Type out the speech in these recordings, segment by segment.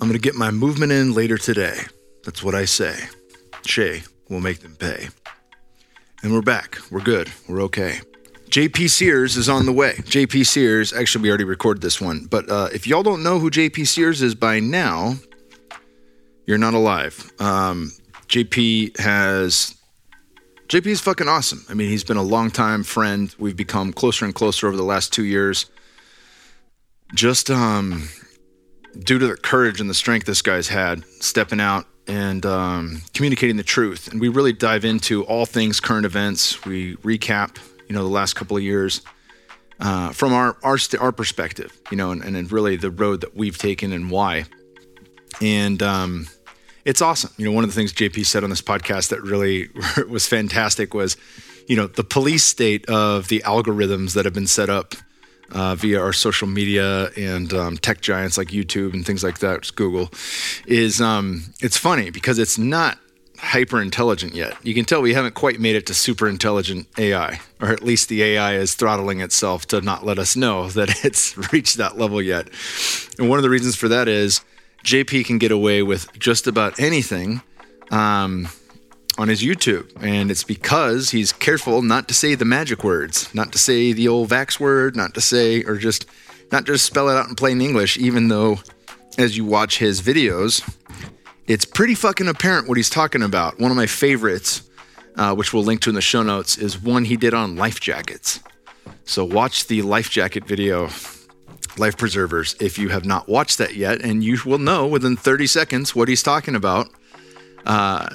I'm going to get my movement in later today. That's what I say. Shay will make them pay. And we're back. We're good. We're okay. JP Sears is on the way. JP Sears, actually, we already recorded this one, but uh, if y'all don't know who JP Sears is by now, you're not alive. Um, JP has. JP is fucking awesome. I mean, he's been a longtime friend. We've become closer and closer over the last two years. Just um, due to the courage and the strength this guy's had, stepping out and um, communicating the truth. And we really dive into all things current events. We recap you know the last couple of years uh, from our our our perspective, you know, and, and really the road that we've taken and why. And um, it's awesome. You know, one of the things JP said on this podcast that really was fantastic was, you know, the police state of the algorithms that have been set up uh, via our social media and um, tech giants like YouTube and things like that, Google, is um, it's funny because it's not hyper intelligent yet. You can tell we haven't quite made it to super intelligent AI, or at least the AI is throttling itself to not let us know that it's reached that level yet. And one of the reasons for that is JP can get away with just about anything um, on his YouTube. And it's because he's careful not to say the magic words, not to say the old vax word, not to say, or just not just spell it out in plain English, even though as you watch his videos, it's pretty fucking apparent what he's talking about. One of my favorites, uh, which we'll link to in the show notes, is one he did on life jackets. So watch the life jacket video, Life Preservers, if you have not watched that yet, and you will know within 30 seconds what he's talking about. Uh,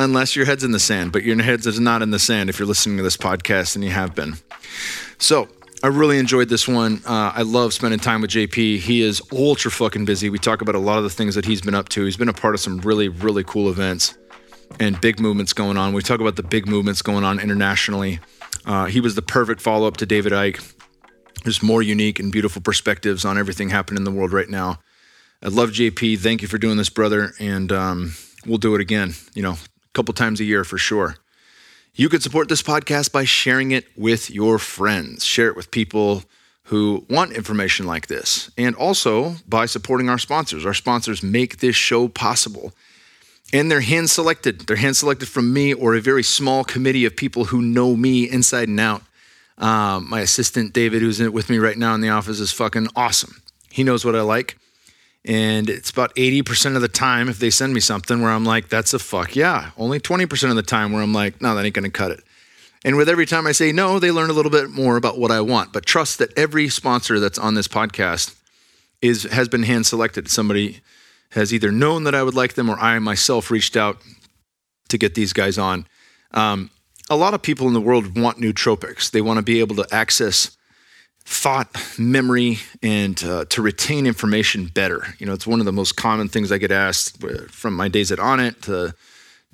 unless your head's in the sand, but your head is not in the sand if you're listening to this podcast and you have been. So, I really enjoyed this one. Uh, I love spending time with JP. He is ultra fucking busy. We talk about a lot of the things that he's been up to. He's been a part of some really, really cool events and big movements going on. We talk about the big movements going on internationally. Uh, he was the perfect follow up to David Icke. There's more unique and beautiful perspectives on everything happening in the world right now. I love JP. Thank you for doing this, brother. And um, we'll do it again, you know, a couple times a year for sure. You could support this podcast by sharing it with your friends. Share it with people who want information like this, and also by supporting our sponsors. Our sponsors make this show possible. And they're hand selected. They're hand selected from me or a very small committee of people who know me inside and out. Um, my assistant, David, who's with me right now in the office, is fucking awesome. He knows what I like. And it's about 80% of the time if they send me something where I'm like, that's a fuck yeah. Only 20% of the time where I'm like, no, that ain't gonna cut it. And with every time I say no, they learn a little bit more about what I want. But trust that every sponsor that's on this podcast is has been hand selected. Somebody has either known that I would like them or I myself reached out to get these guys on. Um, a lot of people in the world want nootropics. They want to be able to access thought, memory, and uh, to retain information better. You know, it's one of the most common things I get asked uh, from my days at Onnit to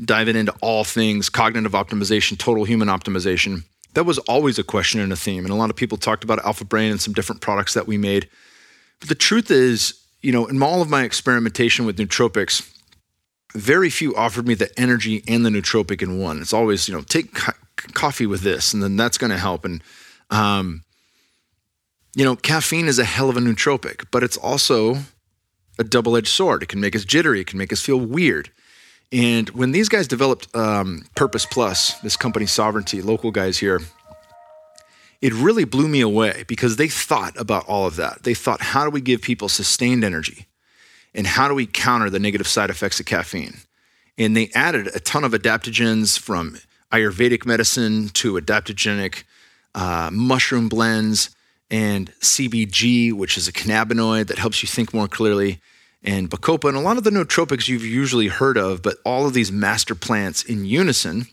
diving into all things cognitive optimization, total human optimization. That was always a question and a theme. And a lot of people talked about Alpha Brain and some different products that we made. But the truth is, you know, in all of my experimentation with nootropics, very few offered me the energy and the nootropic in one. It's always, you know, take co- coffee with this, and then that's going to help. And um, you know, caffeine is a hell of a nootropic, but it's also a double edged sword. It can make us jittery, it can make us feel weird. And when these guys developed um, Purpose Plus, this company Sovereignty, local guys here, it really blew me away because they thought about all of that. They thought, how do we give people sustained energy? And how do we counter the negative side effects of caffeine? And they added a ton of adaptogens from Ayurvedic medicine to adaptogenic uh, mushroom blends and CBG, which is a cannabinoid that helps you think more clearly, and Bacopa, and a lot of the nootropics you've usually heard of, but all of these master plants in unison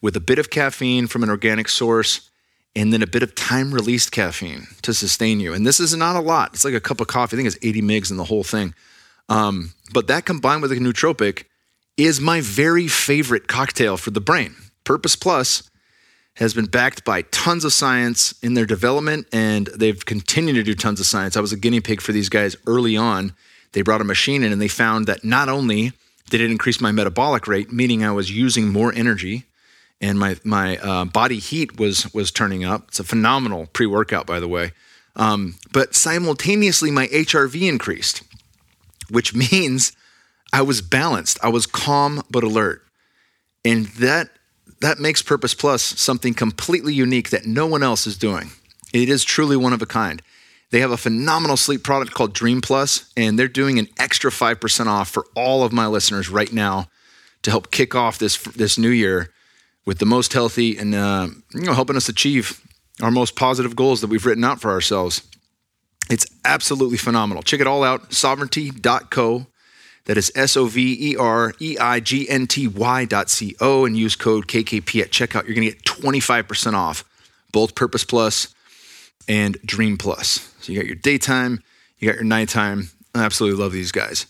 with a bit of caffeine from an organic source and then a bit of time released caffeine to sustain you. And this is not a lot. It's like a cup of coffee. I think it's 80 mgs in the whole thing. Um, but that combined with a nootropic is my very favorite cocktail for the brain. Purpose Plus has been backed by tons of science in their development, and they've continued to do tons of science. I was a guinea pig for these guys early on. They brought a machine in, and they found that not only did it increase my metabolic rate, meaning I was using more energy, and my my uh, body heat was was turning up. It's a phenomenal pre workout, by the way. Um, but simultaneously, my HRV increased. which means I was balanced. I was calm but alert. And that that makes Purpose Plus something completely unique that no one else is doing. It is truly one of a kind. They have a phenomenal sleep product called Dream Plus, and they're doing an extra 5% off for all of my listeners right now to help kick off this this new year with the most healthy and uh, you know helping us achieve our most positive goals that we've written out for ourselves. It's absolutely phenomenal. Check it all out, sovereignty.co. That is S O V E R E I G N T Y dot C O and use code KKP at checkout. You're going to get 25% off both Purpose Plus and Dream Plus. So you got your daytime, you got your nighttime. I absolutely love these guys.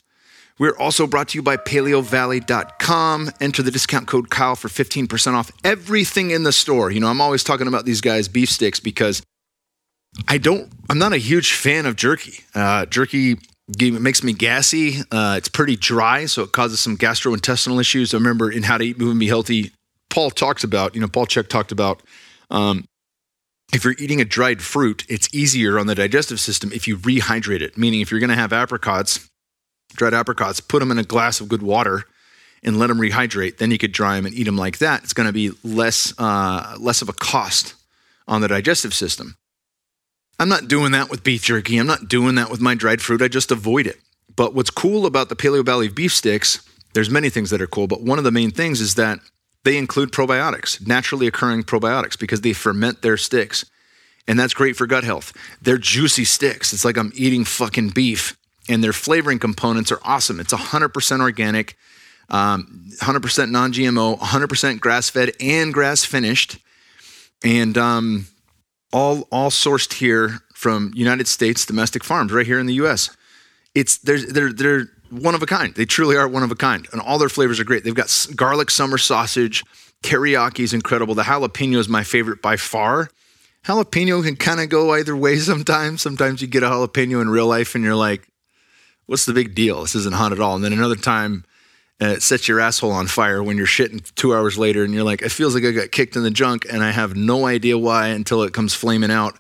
We're also brought to you by paleovalley.com. Enter the discount code Kyle for 15% off everything in the store. You know, I'm always talking about these guys' beef sticks because I don't, I'm not a huge fan of jerky. Uh, jerky makes me gassy. Uh, it's pretty dry, so it causes some gastrointestinal issues. I remember in How to Eat, Move, and Be Healthy, Paul talks about, you know, Paul Chek talked about um, if you're eating a dried fruit, it's easier on the digestive system if you rehydrate it. Meaning, if you're going to have apricots, dried apricots, put them in a glass of good water and let them rehydrate. Then you could dry them and eat them like that. It's going to be less uh, less of a cost on the digestive system. I'm not doing that with beef jerky. I'm not doing that with my dried fruit. I just avoid it. But what's cool about the Paleo Valley beef sticks, there's many things that are cool, but one of the main things is that they include probiotics, naturally occurring probiotics, because they ferment their sticks. And that's great for gut health. They're juicy sticks. It's like I'm eating fucking beef. And their flavoring components are awesome. It's 100% organic, um, 100% non GMO, 100% grass fed and grass finished. And um, all all sourced here from United States domestic farms right here in the U.S. It's they're they're they're one of a kind. They truly are one of a kind, and all their flavors are great. They've got garlic summer sausage, teriyaki is incredible. The jalapeno is my favorite by far. Jalapeno can kind of go either way sometimes. Sometimes you get a jalapeno in real life and you're like, "What's the big deal? This isn't hot at all." And then another time and it sets your asshole on fire when you're shitting two hours later and you're like, it feels like I got kicked in the junk and I have no idea why until it comes flaming out.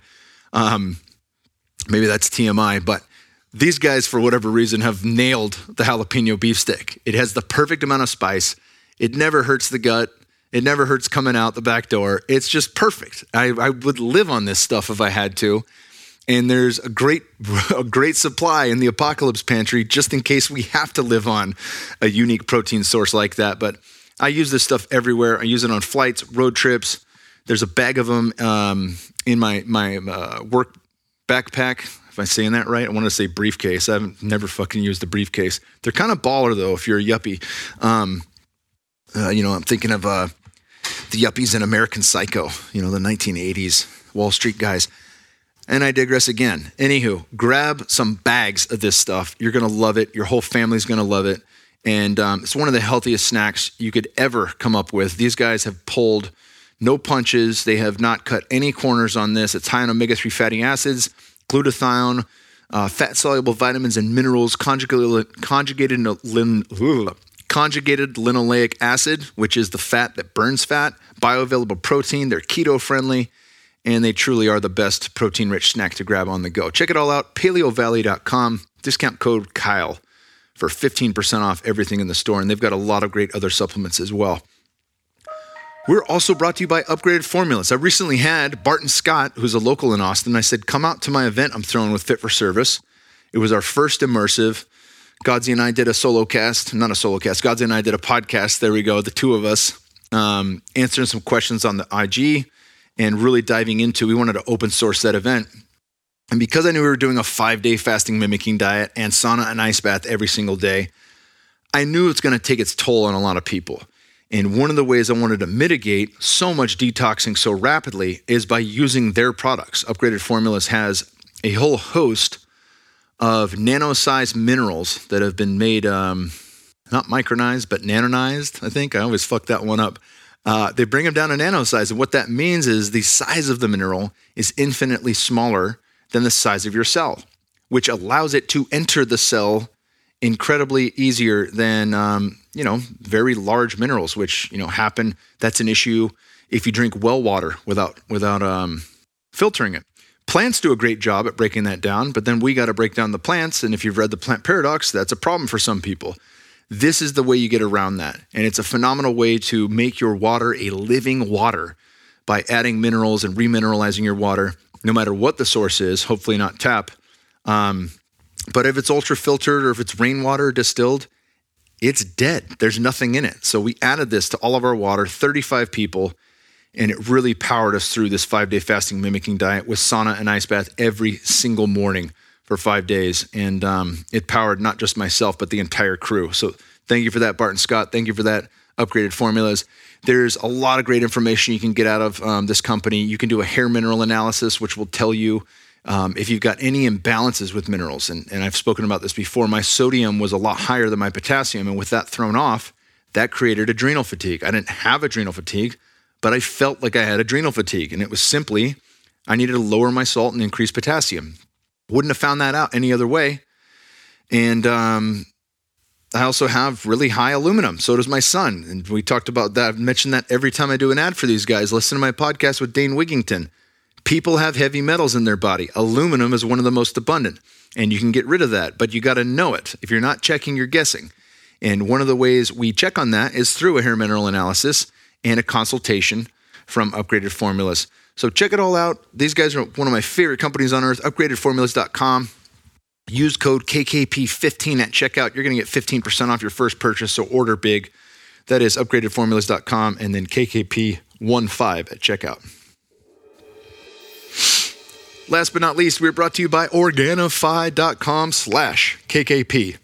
Um, maybe that's TMI, but these guys, for whatever reason, have nailed the jalapeno beef stick. It has the perfect amount of spice. It never hurts the gut. It never hurts coming out the back door. It's just perfect. I, I would live on this stuff if I had to and there's a great a great supply in the apocalypse pantry just in case we have to live on a unique protein source like that. But i use this stuff everywhere. I use it on flights road trips. There's a bag of them um, in my my uh, work backpack if i'm saying that right. I want to say briefcase. I've never fucking used a briefcase. They're kind of baller though if you're a yuppie. Um, uh, you know i'm thinking of uh, the yuppies in american psycho you know the 1980s wall street guys and I digress again. Anywho, grab some bags of this stuff. You're going to love it. Your whole family's going to love it. And um, it's one of the healthiest snacks you could ever come up with. These guys have pulled no punches. They have not cut any corners on this. It's high in omega 3 fatty acids, glutathione, uh, fat soluble vitamins and minerals, conjugated, conjugated, lin, conjugated linoleic acid, which is the fat that burns fat, bioavailable protein. They're keto friendly and they truly are the best protein rich snack to grab on the go. Check it all out, paleovalley.com, discount code Kyle for 15% off everything in the store. And they've got a lot of great other supplements as well. We're also brought to you by Upgraded Formulas. I recently had Barton Scott, who's a local in Austin. I said, Come out to my event I'm throwing with Fit for Service. It was our first immersive. Godsey and I did a solo cast, not a solo cast. Godsey and I did a podcast. There we go, the two of us, um, answering some questions on the IG and really diving into, we wanted to open source that event. And because I knew we were doing a five day fasting mimicking diet and sauna and ice bath every single day, I knew it's going to take its toll on a lot of people. And one of the ways I wanted to mitigate so much detoxing so rapidly is by using their products. Upgraded Formulas has a whole host of nano sized minerals that have been made, um, not micronized, but nanonized, I think. I always fuck that one up. Uh, they bring them down to nano size. And what that means is the size of the mineral is infinitely smaller than the size of your cell, which allows it to enter the cell incredibly easier than, um, you know, very large minerals, which, you know, happen. That's an issue if you drink well water without, without um, filtering it. Plants do a great job at breaking that down, but then we got to break down the plants. And if you've read the plant paradox, that's a problem for some people. This is the way you get around that. And it's a phenomenal way to make your water a living water by adding minerals and remineralizing your water, no matter what the source is, hopefully not tap. Um, but if it's ultra filtered or if it's rainwater distilled, it's dead. There's nothing in it. So we added this to all of our water, 35 people, and it really powered us through this five day fasting mimicking diet with sauna and ice bath every single morning for five days. And um, it powered not just myself, but the entire crew. So thank you for that, Barton Scott. Thank you for that upgraded formulas. There's a lot of great information you can get out of um, this company. You can do a hair mineral analysis, which will tell you um, if you've got any imbalances with minerals. And, and I've spoken about this before. My sodium was a lot higher than my potassium. And with that thrown off, that created adrenal fatigue. I didn't have adrenal fatigue, but I felt like I had adrenal fatigue. And it was simply I needed to lower my salt and increase potassium. Wouldn't have found that out any other way. And um, I also have really high aluminum. So does my son. And we talked about that. I've mentioned that every time I do an ad for these guys. Listen to my podcast with Dane Wigington. People have heavy metals in their body. Aluminum is one of the most abundant, and you can get rid of that, but you got to know it. If you're not checking, you're guessing. And one of the ways we check on that is through a hair mineral analysis and a consultation from Upgraded Formulas. So check it all out. These guys are one of my favorite companies on earth, upgradedformulas.com. Use code KKP15 at checkout. You're going to get 15% off your first purchase, so order big. That is upgradedformulas.com and then KKP15 at checkout. Last but not least, we're brought to you by Organifi.com slash KKP.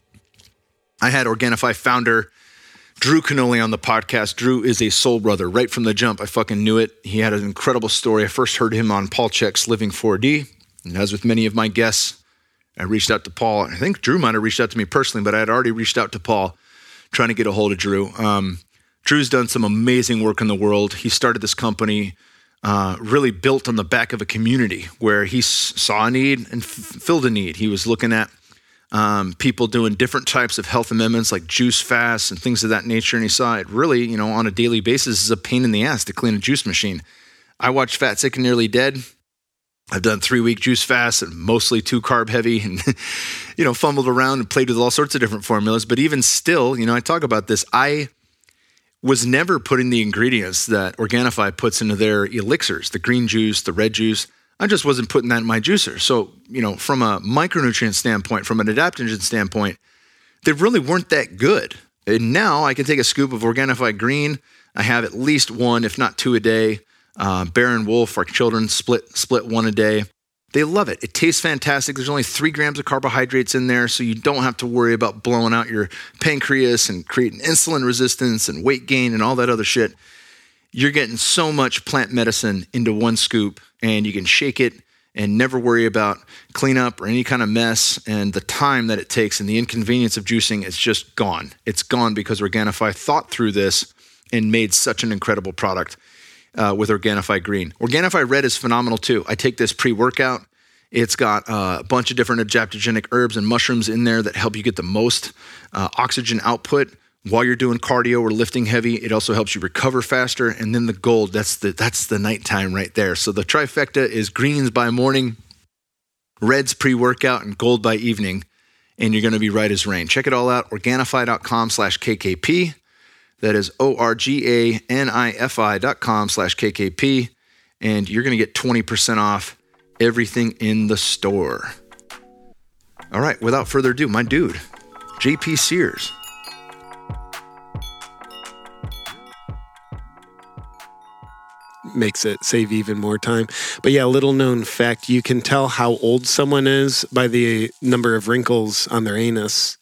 I had Organifi founder Drew Canole on the podcast. Drew is a soul brother right from the jump. I fucking knew it. He had an incredible story. I first heard him on Paul Chek's Living 4D. And as with many of my guests, I reached out to Paul. I think Drew might have reached out to me personally, but I had already reached out to Paul trying to get a hold of Drew. Um, Drew's done some amazing work in the world. He started this company uh, really built on the back of a community where he s- saw a need and f- filled a need. He was looking at um, people doing different types of health amendments like juice fasts and things of that nature. And he saw it really, you know, on a daily basis is a pain in the ass to clean a juice machine. I watched Fat, Sick, and Nearly Dead. I've done three week juice fasts and mostly two carb heavy and, you know, fumbled around and played with all sorts of different formulas. But even still, you know, I talk about this. I was never putting the ingredients that Organifi puts into their elixirs, the green juice, the red juice. I just wasn't putting that in my juicer. So, you know, from a micronutrient standpoint, from an adaptogen standpoint, they really weren't that good. And now I can take a scoop of Organifi green. I have at least one, if not two a day. Uh, Bear and Wolf, our children split split one a day. They love it. It tastes fantastic. There's only three grams of carbohydrates in there, so you don't have to worry about blowing out your pancreas and creating insulin resistance and weight gain and all that other shit. You're getting so much plant medicine into one scoop, and you can shake it and never worry about cleanup or any kind of mess. And the time that it takes and the inconvenience of juicing is just gone. It's gone because Organifi thought through this and made such an incredible product uh, with Organifi Green. Organifi Red is phenomenal too. I take this pre workout. It's got a bunch of different adaptogenic herbs and mushrooms in there that help you get the most uh, oxygen output while you're doing cardio or lifting heavy. It also helps you recover faster. And then the gold, that's the that's the nighttime right there. So the trifecta is greens by morning, reds pre-workout, and gold by evening. And you're going to be right as rain. Check it all out. Organifi.com slash KKP. That is O-R-G-A-N-I-F-I dot com slash KKP. And you're going to get 20% off everything in the store. All right, without further ado, my dude, JP Sears. Makes it save even more time. But yeah, little known fact, you can tell how old someone is by the number of wrinkles on their anus.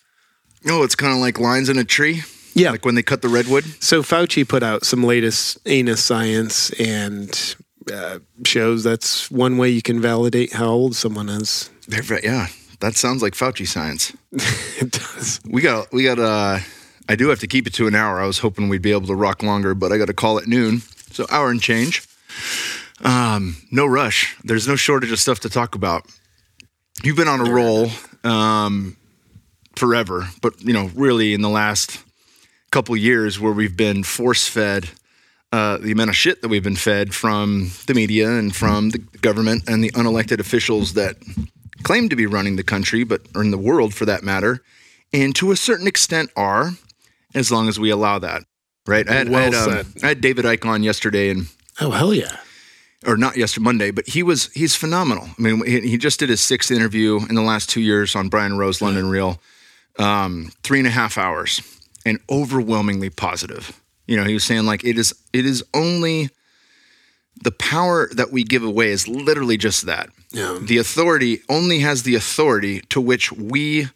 Oh, it's kind of like lines in a tree. Yeah. Like when they cut the redwood. So Fauci put out some latest anus science and uh, shows that's one way you can validate how old someone is. They're yeah, that sounds like Fauci science. it does. We got we got uh I do have to keep it to an hour. I was hoping we'd be able to rock longer, but I got to call at noon. So hour and change. Um, no rush. There's no shortage of stuff to talk about. You've been on a roll um, forever, but you know, really in the last couple years where we've been force fed uh, the amount of shit that we've been fed from the media and from the government and the unelected officials that claim to be running the country, but or in the world for that matter, and to a certain extent are, as long as we allow that. Right? I had, Well I, had, um. I had David Icke on yesterday, and Oh hell yeah! or not yesterday Monday, but he was he's phenomenal. I mean, he, he just did his sixth interview in the last two years on Brian Rose London Real, um, three and a half hours, and overwhelmingly positive. You know, he was saying like it is it is only the power that we give away is literally just that. Yeah. The authority only has the authority to which we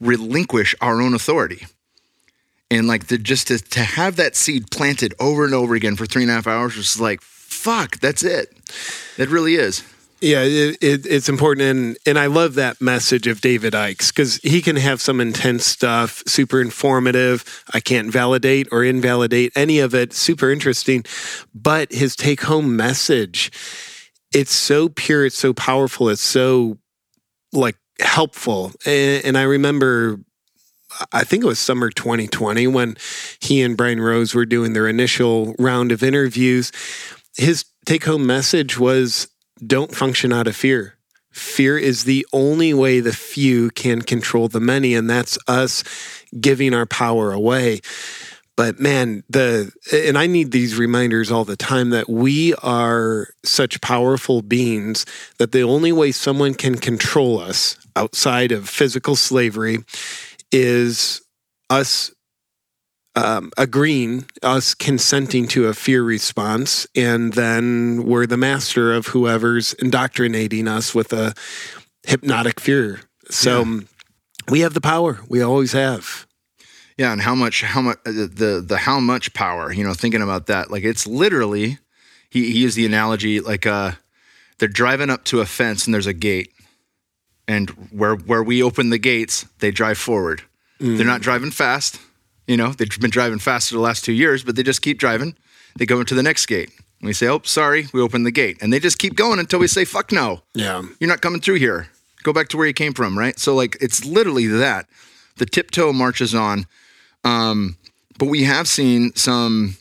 relinquish our own authority. And like the just to, to have that seed planted over and over again for three and a half hours was like, fuck, that's it. It really is. Yeah, it, it, it's important, and and I love that message of David Icke's because he can have some intense stuff, super informative. I can't validate or invalidate any of it. Super interesting, but his take home message, it's so pure, it's so powerful, it's so like helpful. And, and I remember, I think it was summer 2020 when he and Brian Rose were doing their initial round of interviews. His take home message was don't function out of fear. Fear is the only way the few can control the many, and that's us giving our power away. But man, the and I need these reminders all the time that we are such powerful beings that the only way someone can control us outside of physical slavery is us um, agreeing, us consenting to a fear response, and then we're the master of whoever's indoctrinating us with a hypnotic fear. So um, we have the power. We always have. Yeah, and how much how much the the, the how much power, you know, thinking about that. Like it's literally he, he used the analogy like uh they're driving up to a fence and there's a gate. And where where we open the gates, they drive forward. They're not driving fast. You know, they've been driving fast for the last two years, but they just keep driving. They go into the next gate. And we say, Oh, sorry, we opened the gate. And they just keep going until we say, fuck no. Yeah. You're not coming through here. Go back to where you came from, right? So like it's literally that. The tiptoe marches on. Um, but we have seen some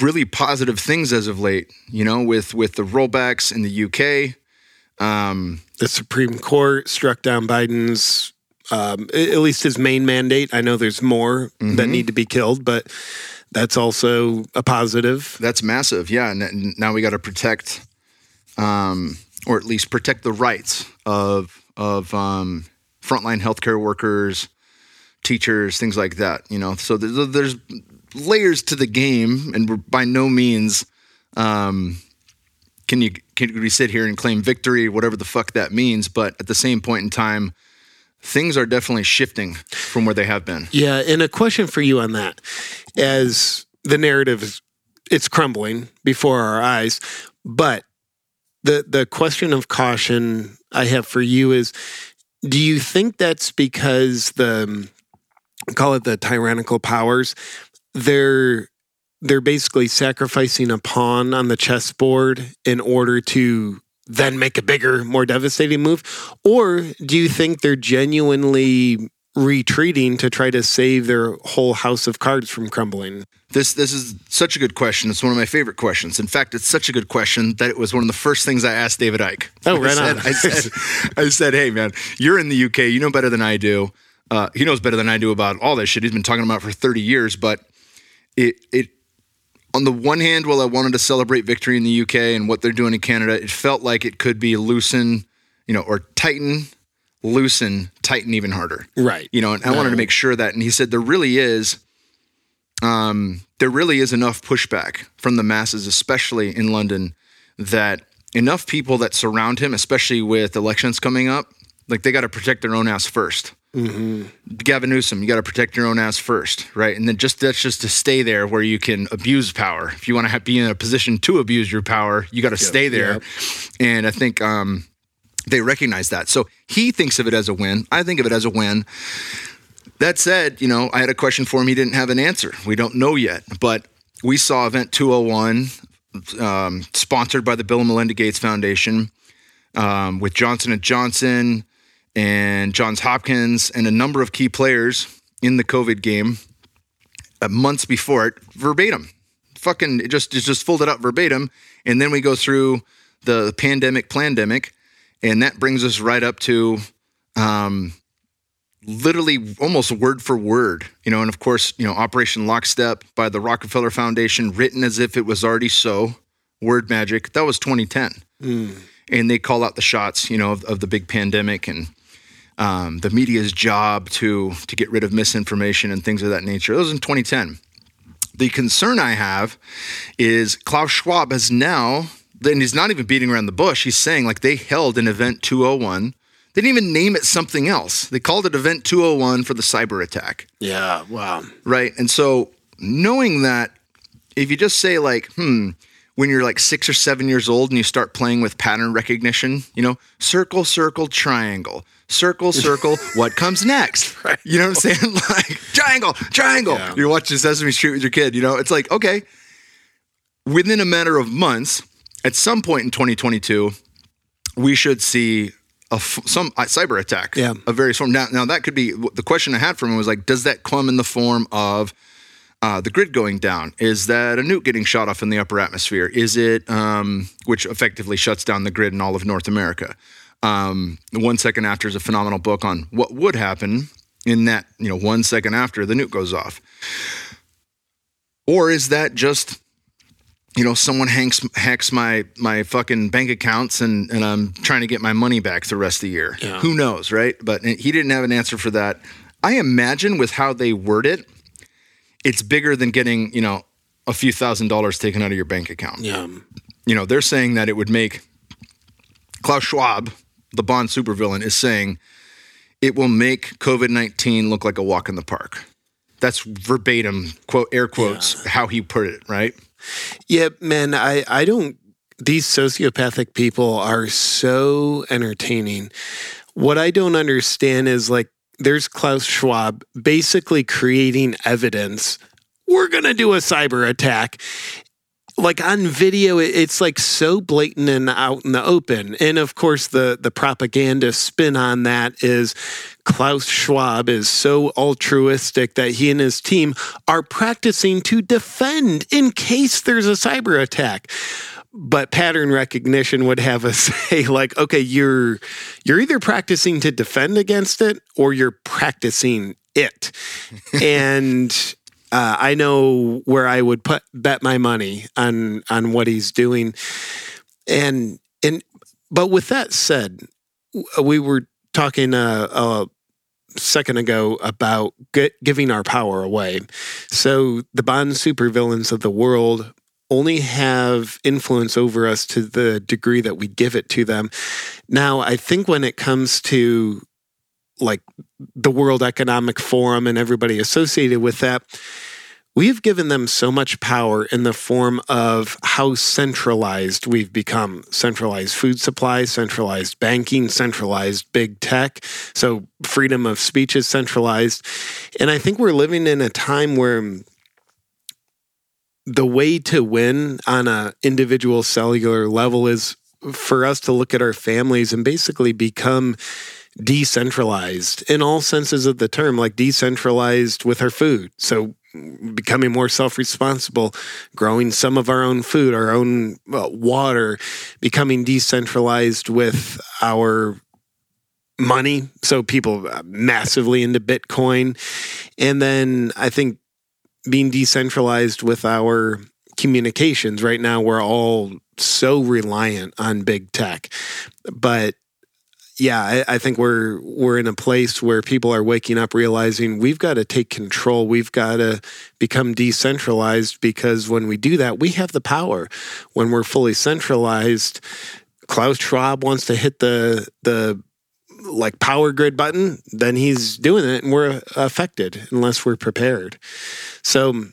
really positive things as of late, you know, with with the rollbacks in the UK. Um, The Supreme Court struck down Biden's, um, at least his main mandate. I know there's more that need to be killed, but that's also a positive. that's massive, yeah. And, and now we got to protect, um, or at least protect the rights of of um, frontline healthcare workers, teachers, things like that. You know, so there's, there's layers to the game, and we're by no means um, can you can we sit here and claim victory, whatever the fuck that means. But at the same point in time, things are definitely shifting from where they have been. Yeah, and a question for you on that. As the narrative is it's crumbling before our eyes, but the the question of caution I have for you is do you think that's because the call it the tyrannical powers they're they're basically sacrificing a pawn on the chessboard in order to then make a bigger, more devastating move? Or do you think they're genuinely retreating to try to save their whole house of cards from crumbling? This this is such a good question. It's one of my favorite questions. In fact, it's such a good question that it was one of the first things I asked David Icke. Oh, I right said, on. I said, I said, hey man, you're in the UK. You know better than I do. Uh, he knows better than I do about all this shit. He's been talking about it for 30 years. But it it on the one hand, while I wanted to celebrate victory in the UK and what they're doing in Canada, it felt like it could be loosen, you know, or tighten, loosen, tighten even harder. Right. you know and i wanted to make sure that and he said there really is um there really is enough pushback from the masses especially in london that enough people that surround him especially with elections coming up like they got to protect their own ass 1st Gavin Newsom, you got to protect your own ass first, right? And then just that's just to stay there where you can abuse power. If you want to be in a position to abuse your power, you got to stay there. Yep. And I think um, they recognize that. So he thinks of it as a win. I think of it as a win. That said, you know, I had a question for him. He didn't have an answer. We don't know yet. But we saw Event 201, um, sponsored by the Bill and Melinda Gates Foundation, um, with Johnson and Johnson and Johns Hopkins and a number of key players in the COVID game uh, months before it, verbatim. fucking it just it's just folded up verbatim, and then we go through the pandemic, pandemic, and that brings us right up to, um, literally almost word for word, you know, and of course, you know, Operation Lockstep by the Rockefeller Foundation, written as if it was already so. Word magic. That was 2010, and they call out the shots, you know, of, of the big pandemic and um, the media's job to to get rid of misinformation and things of that nature. That was in 2010. The concern I have is Klaus Schwab has now, and he's not even beating around the bush. He's saying like they held an event 201. They didn't even name it something else. They called it event 201 for the cyber attack, Yeah. Wow. right? And so knowing that, if you just say like, hmm, when you're like six or seven years old and you start playing with pattern recognition, you know, circle, circle, triangle, circle, circle, what comes next? You know what I'm saying? Like triangle, triangle. Yeah. You're watching Sesame Street with your kid, you know, it's like, okay, within a matter of months, at some point in 2022, we should see a f- some cyber attack Yeah. of various form. Now, now that could be the question I had from him was like, does that come in the form of uh, the grid going down? Is that a nuke getting shot off in the upper atmosphere? Is it, um, which effectively shuts down the grid in all of North America? Um, one second after is a phenomenal book on what would happen in that, you know, one second after the nuke goes off. Or is that just, you know, someone hacks hacks my my fucking bank accounts and and I'm trying to get my money back the rest of the year. Yeah. Who knows, right? But he didn't have an answer for that. I imagine with how they word it, it's bigger than getting, you know, a few thousand dollars taken out of your bank account. Yeah. You know, they're saying that it would make Klaus Schwab, the Bond supervillain, is saying it will make COVID 19 look like a walk in the park. That's verbatim, quote, air quotes, how he put it, right? Yeah, man, I, I don't, these sociopathic people are so entertaining. What I don't understand is like, there's Klaus Schwab basically creating evidence. We're going to do a cyber attack. Like on video, it's like so blatant and out in the open. And of course, the, the propaganda spin on that is Klaus Schwab is so altruistic that he and his team are practicing to defend in case there's a cyber attack but pattern recognition would have us say like okay you're you're either practicing to defend against it or you're practicing it and uh, i know where i would put bet my money on on what he's doing and and but with that said we were talking uh, a second ago about gi- giving our power away so the bond supervillains of the world only have influence over us to the degree that we give it to them. Now, I think when it comes to like the World Economic Forum and everybody associated with that, we have given them so much power in the form of how centralized we've become centralized food supply, centralized banking, centralized big tech. So, freedom of speech is centralized. And I think we're living in a time where the way to win on an individual cellular level is for us to look at our families and basically become decentralized in all senses of the term like decentralized with our food so becoming more self-responsible growing some of our own food our own well, water becoming decentralized with our money so people uh, massively into bitcoin and then i think being decentralized with our communications. Right now, we're all so reliant on big tech. But yeah, I, I think we're we're in a place where people are waking up realizing we've got to take control. We've got to become decentralized because when we do that, we have the power. When we're fully centralized, Klaus Schwab wants to hit the the like power grid button, then he's doing it and we're uh, affected unless we're prepared. So,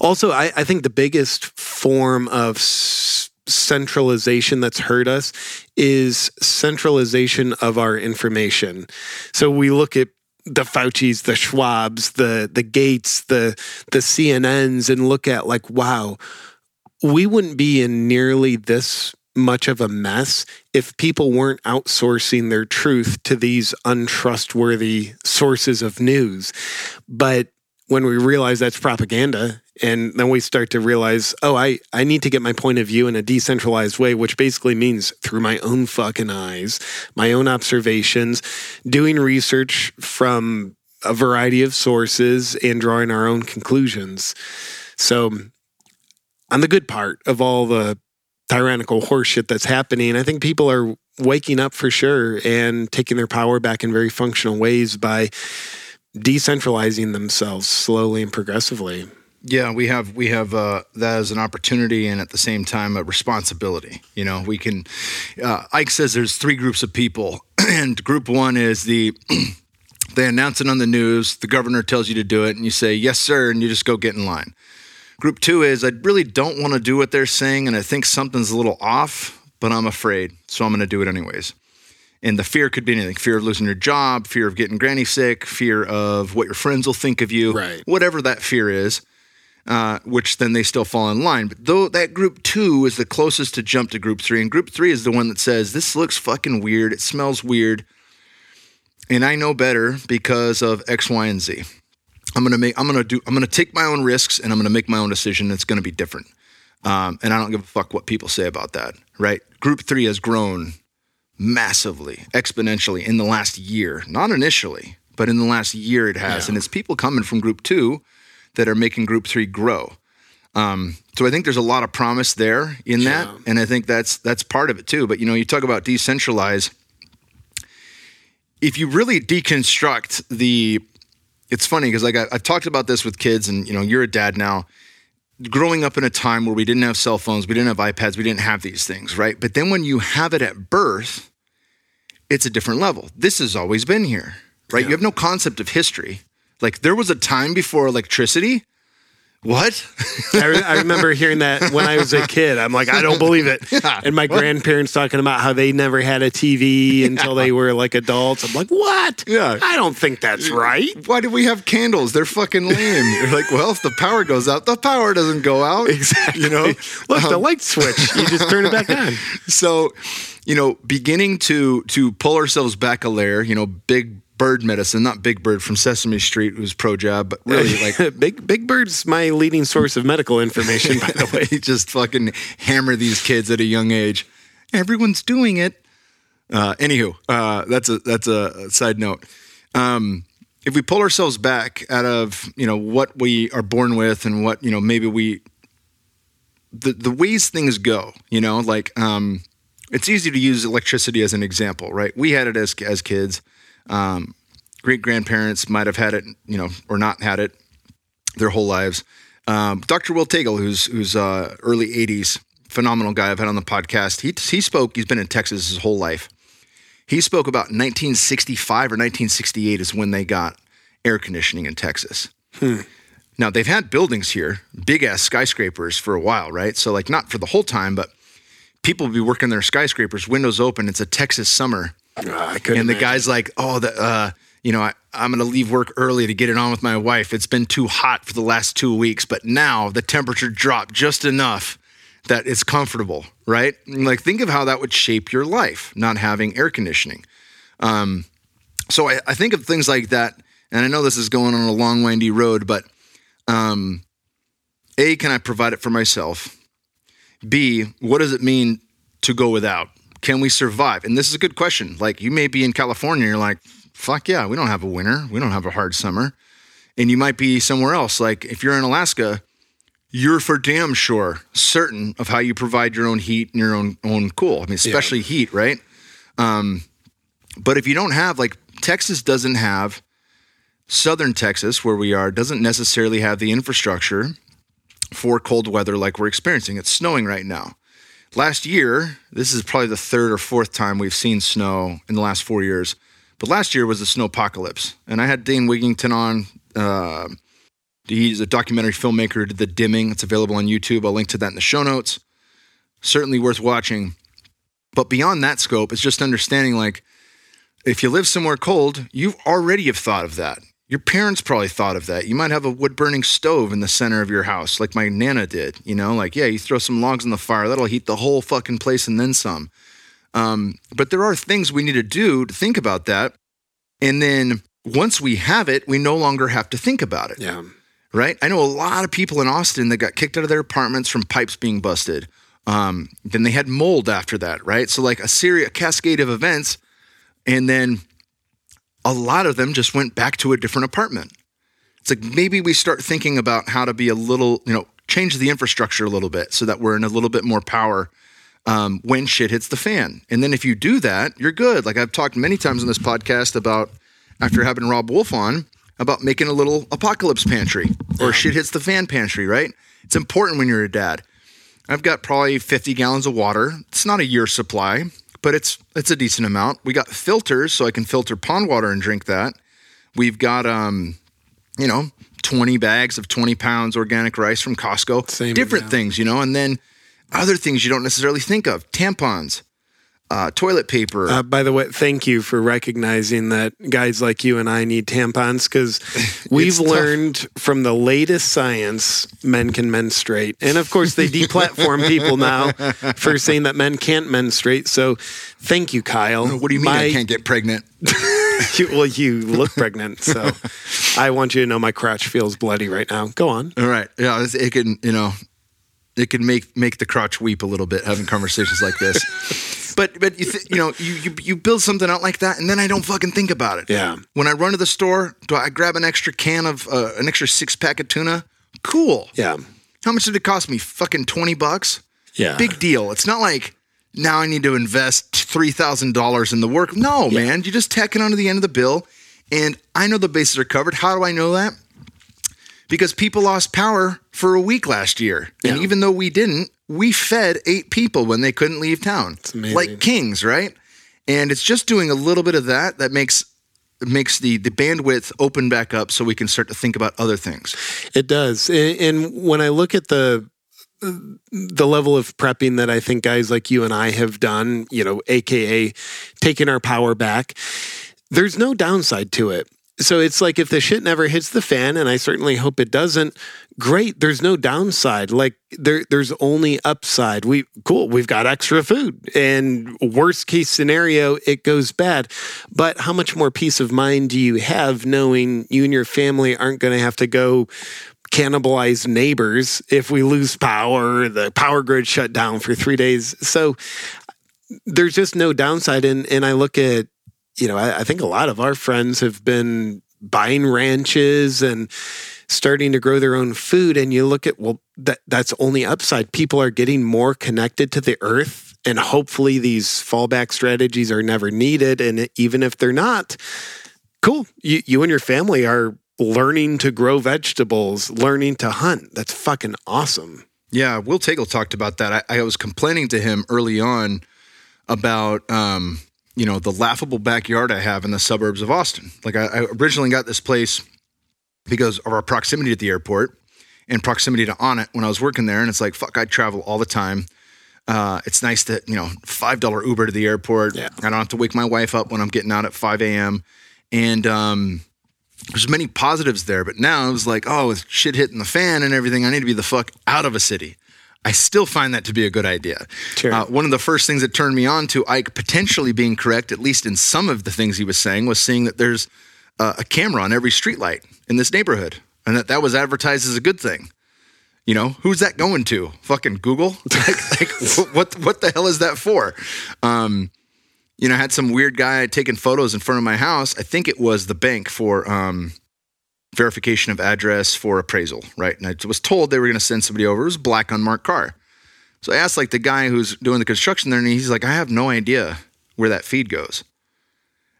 also, I, I think the biggest form of s- centralization that's hurt us is centralization of our information. So we look at the Fauci's, the Schwabs, the the Gates, the the CNNs, and look at like, wow, we wouldn't be in nearly this much of a mess if people weren't outsourcing their truth to these untrustworthy sources of news. But when we realize that's propaganda and then we start to realize oh i i need to get my point of view in a decentralized way which basically means through my own fucking eyes my own observations doing research from a variety of sources and drawing our own conclusions so on the good part of all the tyrannical horseshit that's happening i think people are waking up for sure and taking their power back in very functional ways by decentralizing themselves slowly and progressively. Yeah, we have we have uh, that as an opportunity and at the same time a responsibility. You know, we can. Uh, Icke says there's three groups of people, and group one is the they announce it on the news. The governor tells you to do it, and you say yes, sir, and you just go get in line. Group two is I really don't want to do what they're saying, and I think something's a little off, but I'm afraid, so I'm going to do it anyways. And the fear could be anything fear of losing your job, fear of getting granny sick, fear of what your friends will think of you, Right. whatever that fear is, uh, which then they still fall in line. But though that group two is the closest to jump to group three, and group three is the one that says, This looks fucking weird, it smells weird, and I know better because of X, Y, and Z. I'm gonna make I'm gonna do I'm gonna take my own risks and I'm gonna make my own decision. It's gonna be different. Um, and I don't give a fuck what people say about that, right? Group three has grown massively, exponentially in the last year. Not initially, but in the last year it has. And it's people coming from group two that are making group three grow. Um, so I think there's a lot of promise there in that, Yeah. and I think that's that's part of it too. But you know, you talk about decentralize. If you really deconstruct the, it's funny because like I, I've talked about this with kids, and you know, you're a dad now growing up in a time where we didn't have cell phones, we didn't have iPads, we didn't have these things, right? But then when you have it at birth, it's a different level. This has always been here, right? You have no concept of history. Like there was a time before electricity. What? I, re- I remember hearing that when I was a kid. I'm like, I don't believe it. And my grandparents talking about how they never had a TV until they were like adults. I'm like, what? Yeah. I don't think that's right. Why do we have candles? They're fucking lame. You're like, well, if the power goes out, the power doesn't go out. Exactly. You know, look, the um, light switch. You just turn it back on. so you know beginning to to pull ourselves back a layer you know big bird medicine not big bird from sesame street who's pro jab but really like Big Big Bird's my leading source of medical information, by the way. just fucking hammer these kids at a young age. Everyone's doing it. Uh anywho uh that's a that's a side note. Um if we pull ourselves back out of you know what we are born with and what you know maybe we the the ways things go you know like um it's easy to use electricity as an example right? We had it as as kids um great grandparents might have had it you know or not had it their whole lives um, dr will tagle who's who's uh early 80s phenomenal guy i've had on the podcast he he spoke he's been in texas his whole life he spoke about 1965 or 1968 is when they got air conditioning in Texas. Now they've had buildings here, big ass skyscrapers for a while, right? So like not for the whole time, but people be working their skyscrapers, windows open. It's a Texas summer, Couldn't and the imagine. guy's like, "Oh, the uh, you know, I, I'm gonna leave work early to get it on with my wife. It's been too hot for the last two weeks, but now the temperature dropped just enough that it's comfortable, right? Like, think of how that would shape your life, not having air conditioning. Um, so I, I think of things like that, and I know this is going on a long, windy road, but um, a, can I provide it for myself? B, what does it mean to go without? Can we survive? And this is a good question. Like you may be in California, you're like, fuck yeah, we don't have a winter, we don't have a hard summer. And you might be somewhere else. Like if you're in Alaska, you're for damn sure certain of how you provide your own heat and your own own cool. I mean, especially heat, right? Um, but if you don't have like Texas doesn't have southern Texas where we are doesn't necessarily have the infrastructure for cold weather like we're experiencing. It's snowing right now. Last year, this is probably the third or fourth time we've seen snow in the last four years. But last year was the snow apocalypse, and I had Dane Wigington on. Uh, he's a documentary filmmaker. Did the dimming? It's available on YouTube. I'll link to that in the show notes. Certainly worth watching. But beyond that scope, it's just understanding like if you live somewhere cold, you already have thought of that. Your parents probably thought of that. You might have a wood burning stove in the center of your house, like my nana did. You know, like, yeah, you throw some logs in the fire, that'll heat the whole fucking place and then some. Um, but there are things we need to do to think about that. And then once we have it, we no longer have to think about it. Yeah. right? I know a lot of people in Austin that got kicked out of their apartments from pipes being busted. Um, then they had mold after that, right? So like a series, a cascade of events, and then a lot of them just went back to a different apartment. It's like maybe we start thinking about how to be a little, you know, change the infrastructure a little bit so that we're in a little bit more power um, when shit hits the fan. And then if you do that, you're good. Like I've talked many times on this podcast about after having Robb Wolf on about making a little apocalypse pantry or shit hits the fan pantry, right? It's important when you're a dad. I've got probably 50 gallons of water. It's not a year supply, but it's it's a decent amount. We got filters so I can filter pond water and drink that. We've got um, you know, 20 bags of 20 pounds organic rice from Costco. Same Different amount. things, you know, and then other things you don't necessarily think of. Tampons, uh, toilet paper. Uh, by the way, thank you for recognizing that guys like you and I need tampons because we've tough. learned from the latest science men can menstruate. And of course, they deplatform people now for saying that men can't menstruate. So thank you, Kyle. what do you mean I can't get pregnant? You- well, you look pregnant. So I want you to know my crotch feels bloody right now. Go on. All right. Yeah, it can, you know, it can make make the crotch weep a little bit having conversations like this. But but you th- you know you, you you build something out like that and then I don't fucking think about it. Yeah. When I run to the store, do I grab an extra can of uh, an extra six pack of tuna? Cool. Yeah. How much did it cost me? Fucking twenty bucks. Yeah. Big deal. It's not like now I need to invest three thousand dollars in the work. No, man, you're just tack it onto the end of the bill, and I know the bases are covered. How do I know that? Because people lost power for a week last year, and even though we didn't, we fed eight people when they couldn't leave town, like kings, right? And it's just doing a little bit of that that makes makes the the bandwidth open back up, so we can start to think about other things. It does. And and when I look at the the level of prepping that I think guys like you and I have done, you know, aka taking our power back, there's no downside to it. So it's like if the shit never hits the fan, and I certainly hope it doesn't, great. There's no downside. Like there there's only upside. We cool, we've got extra food. And worst case scenario, it goes bad. But how much more peace of mind do you have knowing you and your family aren't gonna have to go cannibalize neighbors if we lose power, the power grid shut down for three days. So there's just no downside. And and I look at, you know, I, I think a lot of our friends have been buying ranches and starting to grow their own food. And you look at, well, that that's only upside. People are getting more connected to the earth. And hopefully these fallback strategies are never needed. And even if they're not, cool. You you and your family are learning to grow vegetables, learning to hunt. That's fucking awesome. Yeah, Will Taegel talked about that. I, I was complaining to him early on about um, you know the laughable backyard I have in the suburbs of Austin. Like I, I originally got this place because of our proximity to the airport and proximity to Onnit when I was working there. And it's like fuck, I travel all the time. Uh, it's nice that you know five dollar Uber to the airport. Yeah. I don't have to wake my wife up when I'm getting out at five a.m. And um, there's many positives there, but now it was like, oh, with shit hitting the fan and everything, I need to be the fuck out of a city. I still find that to be a good idea. Sure. Uh, one of the first things that turned me on to Icke potentially being correct, at least in some of the things he was saying, was seeing that there's uh, a camera on every streetlight in this neighborhood, and that that was advertised as a good thing. You know, who's that going to? Fucking Google? like, like what what the hell is that for? Um, you know, I had some weird guy taking photos in front of my house. I think it was the bank for um, verification of address for appraisal, right? And I was told they were going to send somebody over. It was black unmarked car. So I asked like the guy who's doing the construction there, and he's like, I have no idea where that feed goes.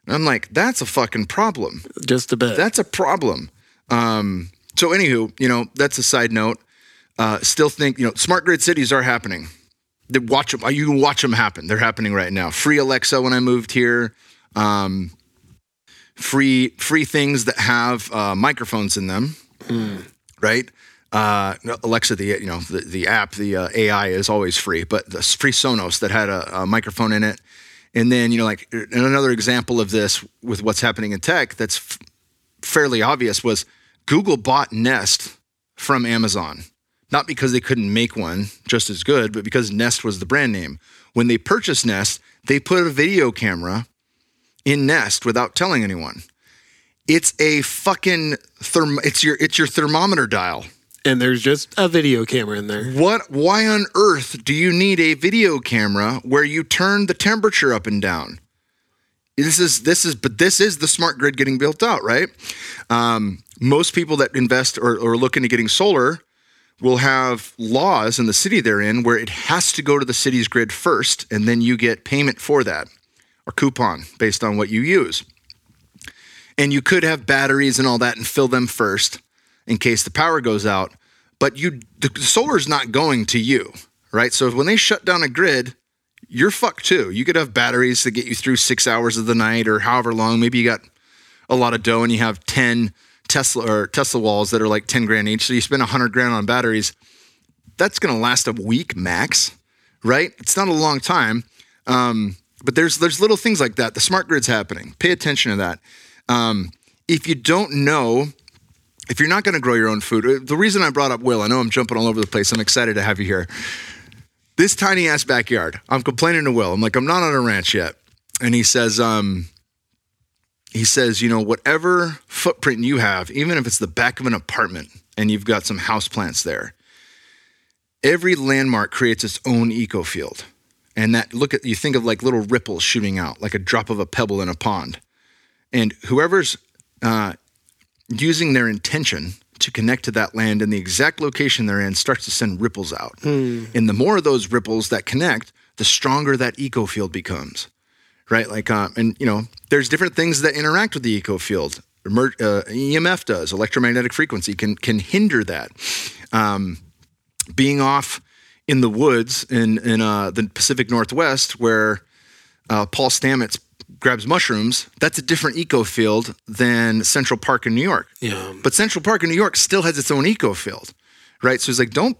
And I'm like, that's a fucking problem. Just a bit. That's a problem. Um, so, anywho, you know, that's a side note. Uh, still think, you know, smart grid cities are happening. They watch them. You can watch them happen. They're happening right now. Free Alexa when I moved here. Um, free free things that have uh, microphones in them, right? Uh, Alexa, the you know the, the app, the uh, AI is always free, but the free Sonos that had a, a microphone in it, and then you know like another example of this with what's happening in tech that's f- fairly obvious was Google bought Nest from Amazon, not because they couldn't make one just as good, but because Nest was the brand name. When they purchased Nest, they put a video camera in Nest without telling anyone. It's a fucking therm. It's your it's your thermometer dial. And there's just a video camera in there. What? Why on earth do you need a video camera where you turn the temperature up and down? This is this is but this is the smart grid getting built out, right? Um, most people that invest or, or look into getting solar will have laws in the city they're in where it has to go to the city's grid first, and then you get payment for that or coupon based on what you use. And you could have batteries and all that and fill them first in case the power goes out. But you the solar's not going to you, right? So when they shut down a grid, you're fucked too. You could have batteries that get you through six hours of the night or however long. Maybe you got a lot of dough and you have 10 Tesla or Tesla walls that are like 10 grand each. So you spend 100 grand on batteries. That's going to last a week max, right? It's not a long time. Um, but there's there's little things like that. The smart grid's happening. Pay attention to that. Um, if you don't know, if you're not going to grow your own food, uh, the reason I brought up Will, I know I'm jumping all over the place. I'm excited to have you here. This tiny ass backyard. I'm complaining to Will. I'm like, I'm not on a ranch yet, and he says, um, he says, you know, whatever footprint you have, even if it's the back of an apartment and you've got some house plants there, every landmark creates its own eco field. And that look at you think of like little ripples shooting out, like a drop of a pebble in a pond. And whoever's uh, using their intention to connect to that land in the exact location they're in starts to send ripples out. And the more of those ripples that connect, the stronger that eco field becomes right? Like, uh, and you know, there's different things that interact with the eco field. Emer- uh, EMF does, electromagnetic frequency can can hinder that. Um, being off in the woods in in uh, the Pacific Northwest, where uh, Paul Stamets grabs mushrooms, that's a different eco field than Central Park in New York. Yeah. But Central Park in New York still has its own eco field, right? So it's like don't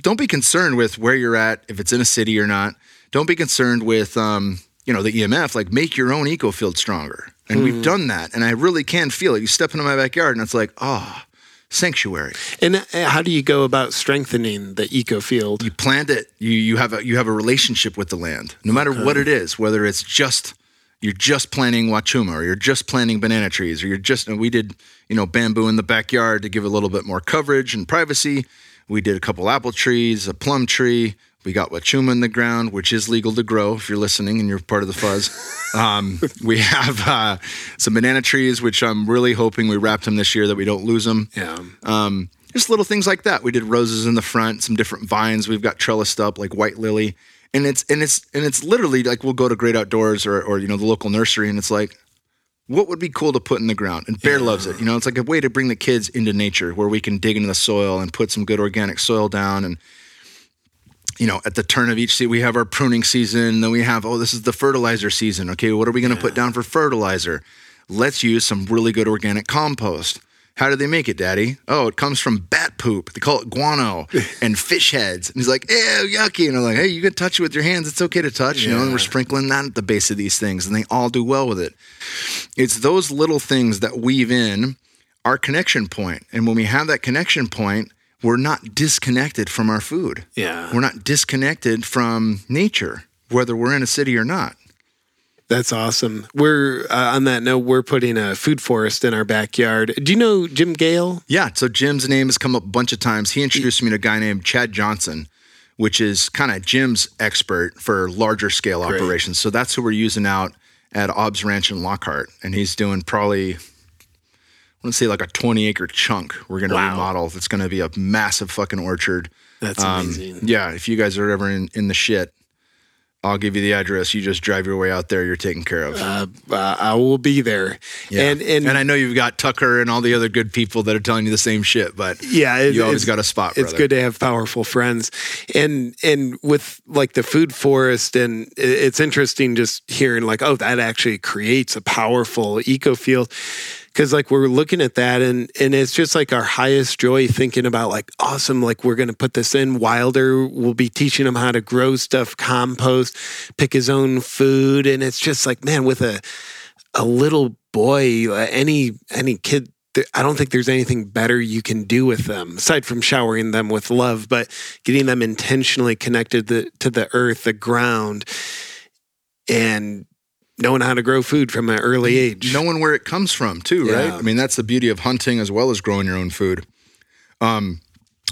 don't be concerned with where you're at if it's in a city or not. Don't be concerned with um, you know the EMF. Like make your own eco field stronger, and we've done that. And I really can feel it. You step into my backyard, and it's like ah, sanctuary. And uh, how do you go about strengthening the eco field? You plant it. You you have a you have a relationship with the land, no matter what it is. Whether it's just you're just planting wachuma, or you're just planting banana trees, or you're just and we did you know bamboo in the backyard to give a little bit more coverage and privacy. We did a couple apple trees, a plum tree. We got wachuma in the ground, which is legal to grow if you're listening and you're part of the fuzz. Um, we have uh, some banana trees, which I'm really hoping we wrapped them this year that we don't lose them. Yeah. Um, just little things like that. We did roses in the front, some different vines. We've got trellised up like white lily, and it's and it's and it's literally like we'll go to Great Outdoors or or you know the local nursery, and it's like, what would be cool to put in the ground? And Bear loves it. You know, it's like a way to bring the kids into nature where we can dig into the soil and put some good organic soil down and. You know, at the turn of each season, we have our pruning season. Then we have, oh, this is the fertilizer season. Okay, what are we going to put down for fertilizer? Let's use some really good organic compost. How do they make it, Daddy? Oh, it comes from bat poop. They call it guano and fish heads. And he's like, ew, yucky. And I'm like, hey, you can touch it with your hands. It's okay to touch, yeah. you know, and we're sprinkling that at the base of these things, and they all do well with it. It's those little things that weave in our connection point. And when we have that connection point, we're not disconnected from our food. Yeah. We're not disconnected from nature, whether we're in a city or not. That's awesome. We're uh, on that note. We're putting a food forest in our backyard. Do you know Jim Gale? Yeah, so Jim's name has come up a bunch of times. He introduced me to a guy named Chad Johnson, which is kind of Jim's expert for larger scale Great. operations. So that's who we're using out at Obbs Ranch in Lockhart. And he's doing probably, I want to say like a 20 acre chunk we're going to Wow. remodel. It's going to be a massive fucking orchard. That's Um, amazing. yeah, if you guys are ever in, in the shit, I'll give you the address. You just drive your way out there. You're taken care of. Uh, uh, I will be there. Yeah. And and, I know you've got Tucker and all the other good people that are telling you the same shit, but yeah, it- you always got a spot. It's good to have powerful friends, and and with like the food forest, and it's interesting just hearing like, oh, that actually creates a powerful eco field. Because like we're looking at that, and and it's just like our highest joy thinking about like awesome, like we're gonna put this in. Wilder will be teaching him how to grow stuff, compost, pick his own food, and it's just like man, with a a little boy, any any kid. I don't think there's anything better you can do with them aside from showering them with love, but getting them intentionally connected to the earth, the ground, and knowing how to grow food from an early age. knowing where it comes from too, right? I mean, that's the beauty of hunting as well as growing your own food. Um,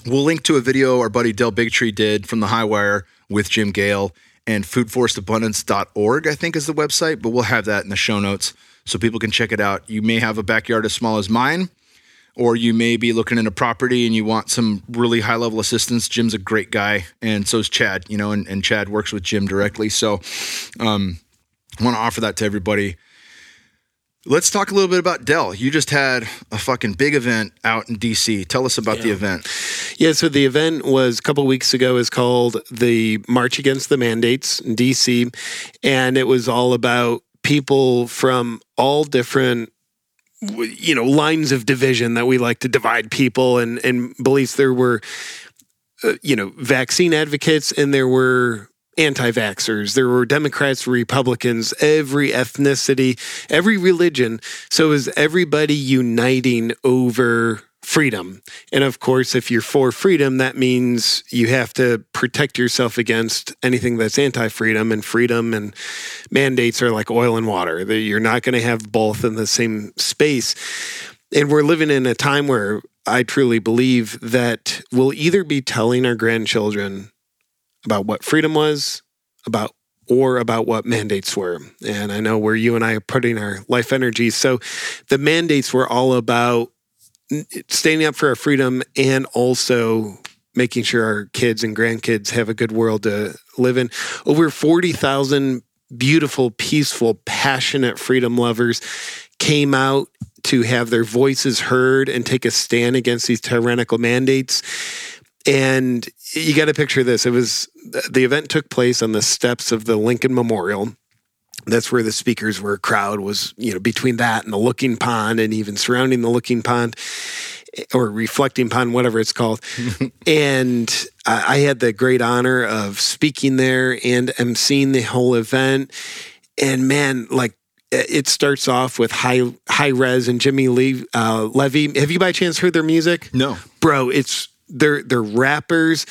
we'll link to a video our buddy Del Bigtree did from the High Wire with Jim Gale and foodforestabundance.org, I think is the website, but we'll have that in the show notes so people can check it out. You may have a backyard as small as mine, or you may be looking at a property and you want some really high level assistance. Jim's a great guy, and so is Chad, you know, and, and Chad works with Jim directly. So, um, I want to offer that to everybody. Let's talk a little bit about Dell. You just had a fucking big event out in DC. Tell us about the event. Yeah, so the event was a couple weeks ago is called the March Against the Mandates in DC and it was all about people from all different you know lines of division that we like to divide people and and beliefs there were uh, you know vaccine advocates and there were anti-vaxxers. There were democrats republicans every ethnicity every religion. So was everybody uniting over freedom. And of course if you're for freedom that means you have to protect yourself against anything that's anti-freedom. And freedom and mandates are like oil and water. You're not going to have both in the same space. And we're living in a time where I truly believe that we'll either be telling our grandchildren about what freedom was, about or about what mandates were. And I know where you and I are putting our life energy. So the mandates were all about standing up for our freedom and also making sure our kids and grandkids have a good world to live in. Over 40,000 beautiful, peaceful, passionate freedom lovers came out to have their voices heard and take a stand against these tyrannical mandates. And you got to picture this. It was the event took place on the steps of the Lincoln Memorial. That's where the speakers were. Crowd was, you know, between that and the looking pond and even surrounding the looking pond or reflecting pond, whatever it's called. and I I had the great honor of speaking there and emceeing the whole event. And man, like it starts off with high Hi-Rez and Jimmy Lee, uh, Levy. Have you by chance heard their music? No. bro it's they're they're rappers.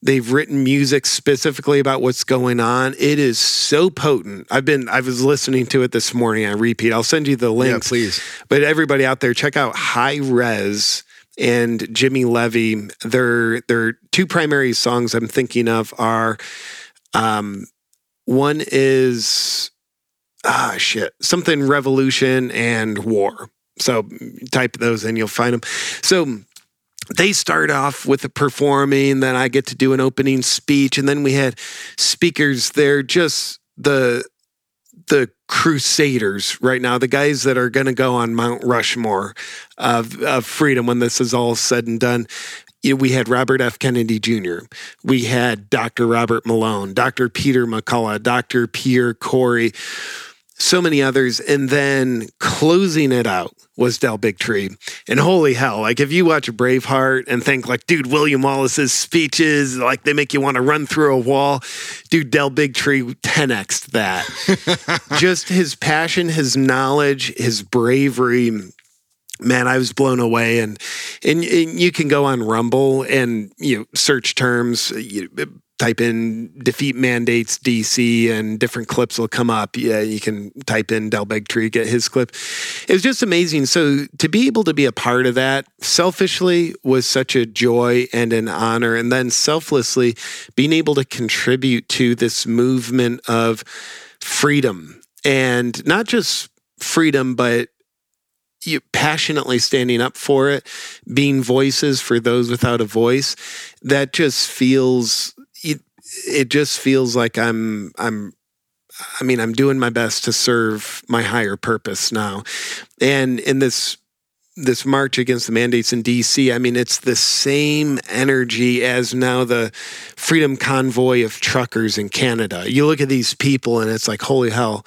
They've written music specifically about what's going on. It is so potent. I've been i was listening to it this morning. I repeat i'll send you the links. please. but everybody out there check out Hi-Rez and jimmy levy. Their their two primary songs i'm thinking of are um one is ah shit something revolution and war. So type those in you'll find them so they start off with performing then i get to do an opening speech and then we had speakers there just the the crusaders right now the guys that are going to go on mount rushmore of, of freedom when this is all said and done we had Robert F. Kennedy Jr. We had Dr. Robert Malone, Dr. Peter McCullough, Dr. Pierre Kory, so many others. And then closing it out was Del Bigtree. And holy hell, like if you watch Braveheart and think like, dude, William Wallace's speeches, like they make you want to run through a wall. Dude, Del Bigtree 10x that. Just his passion, his knowledge, his bravery. Man, I was blown away, and, and and you can go on Rumble and you know search terms. You type in defeat mandates DC and different clips will come up. Yeah, you can type in Del Bigtree, get his clip. It was just amazing. So to be able to be a part of that selfishly was such a joy and an honor. And then selflessly being able to contribute to this movement of freedom and not just freedom, but you passionately standing up for it, being voices for those without a voice. That just feels it, just feels like I'm I'm I mean I'm doing my best to serve my higher purpose now. And in this this march against the mandates in DC, I mean it's the same energy as now the freedom convoy of truckers in Canada. You look at these people and it's like holy hell.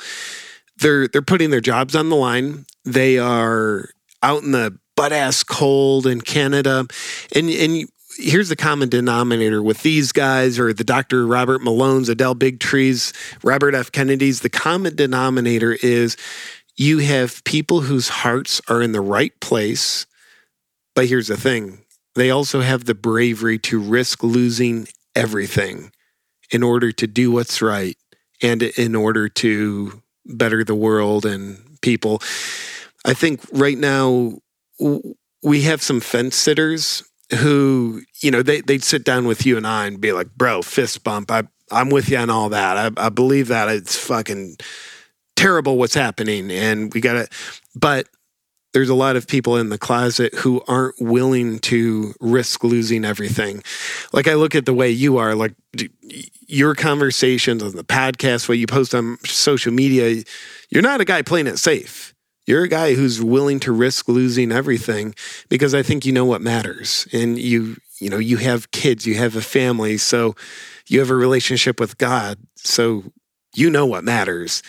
They're they're putting their jobs on the line. They are out in the butt ass cold in Canada. And and here's the common denominator with these guys or the Dr. Robert Malone's, Adele Bigtrees, Robert F. Kennedy's. The common denominator is you have people whose hearts are in the right place. But here's the thing they also have the bravery to risk losing everything in order to do what's right and in order to better the world and people. I think right now we have some fence sitters who, you know, they, they'd sit down with you and I and be like, bro, fist bump. I, I'm with you on all that. I, I believe that it's fucking terrible what's happening. And we got to, but there's a lot of people in the closet who aren't willing to risk losing everything. Like I look at the way you are, like your conversations on the podcast, what you post on social media, you're not a guy playing it safe. You're a guy who's willing to risk losing everything because I think you know what matters. And you, you know, you have kids, you have a family, so you have a relationship with God. So you know what matters.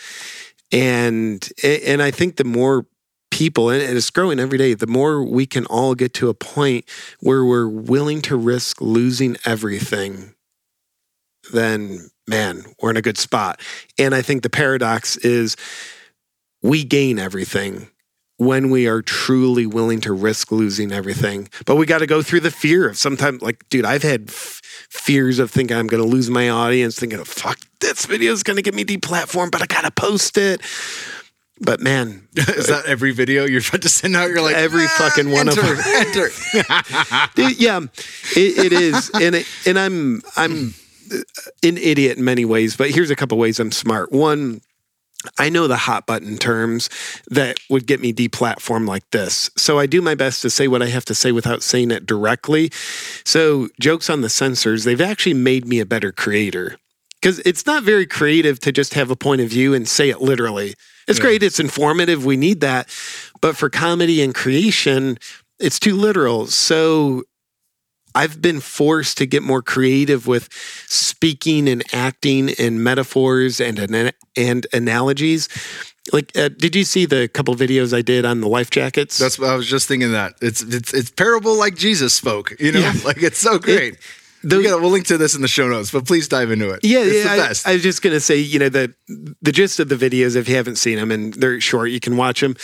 And and I think the more people, and it's growing every day, the more we can all get to a point where we're willing to risk losing everything, then man, we're in a good spot. And I think the paradox is we gain everything when we are truly willing to risk losing everything. But we got to go through the fear of sometimes, like, dude, I've had f- fears of thinking I'm going to lose my audience, thinking, oh, fuck, this video is going to get me deplatformed, but I got to post it. But man, is that every video you're about to send out? You're like every ah, fucking one enter, of them. Enter. yeah, it, it is, and it, and I'm I'm an idiot in many ways. But here's a couple ways I'm smart. One, I know the hot button terms that would get me deplatformed like this. So I do my best to say what I have to say without saying it directly. So, jokes on the censors, they've actually made me a better creator because it's not very creative to just have a point of view and say it literally. It's yeah. great, it's informative, we need that. But for comedy and creation, it's too literal. So I've been forced to get more creative with speaking and acting and metaphors and and analogies. Like, uh, did you see the couple videos I did on the life jackets? That's what I was just thinking. That it's it's it's parable like Jesus spoke. You know, yeah. like it's so great. It, the, we we'll link to this in the show notes, but please dive into it. Yeah, it's yeah. I, I, was just gonna say, you know, the the gist of the videos, if you haven't seen them and they're short, you can watch them.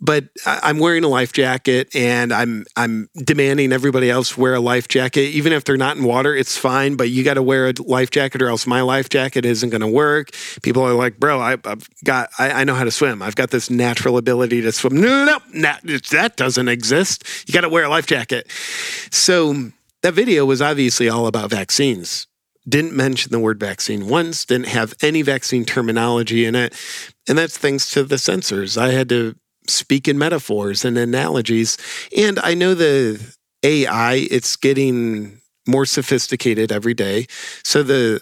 But I, am wearing a life jacket, and I'm I'm demanding everybody else wear a life jacket, even if they're not in water. It's fine, but you got to wear a life jacket, or else my life jacket isn't gonna work. People are like, bro, I, have got, I, I, know how to swim. I've got this natural ability to swim. No, no, no, no that doesn't exist. You got to wear a life jacket. So that video was obviously all about vaccines. Didn't mention the word vaccine once, didn't have any vaccine terminology in it. And that's thanks to the censors. I had to speak in metaphors and analogies. And I know the AI, it's getting more sophisticated every day. So the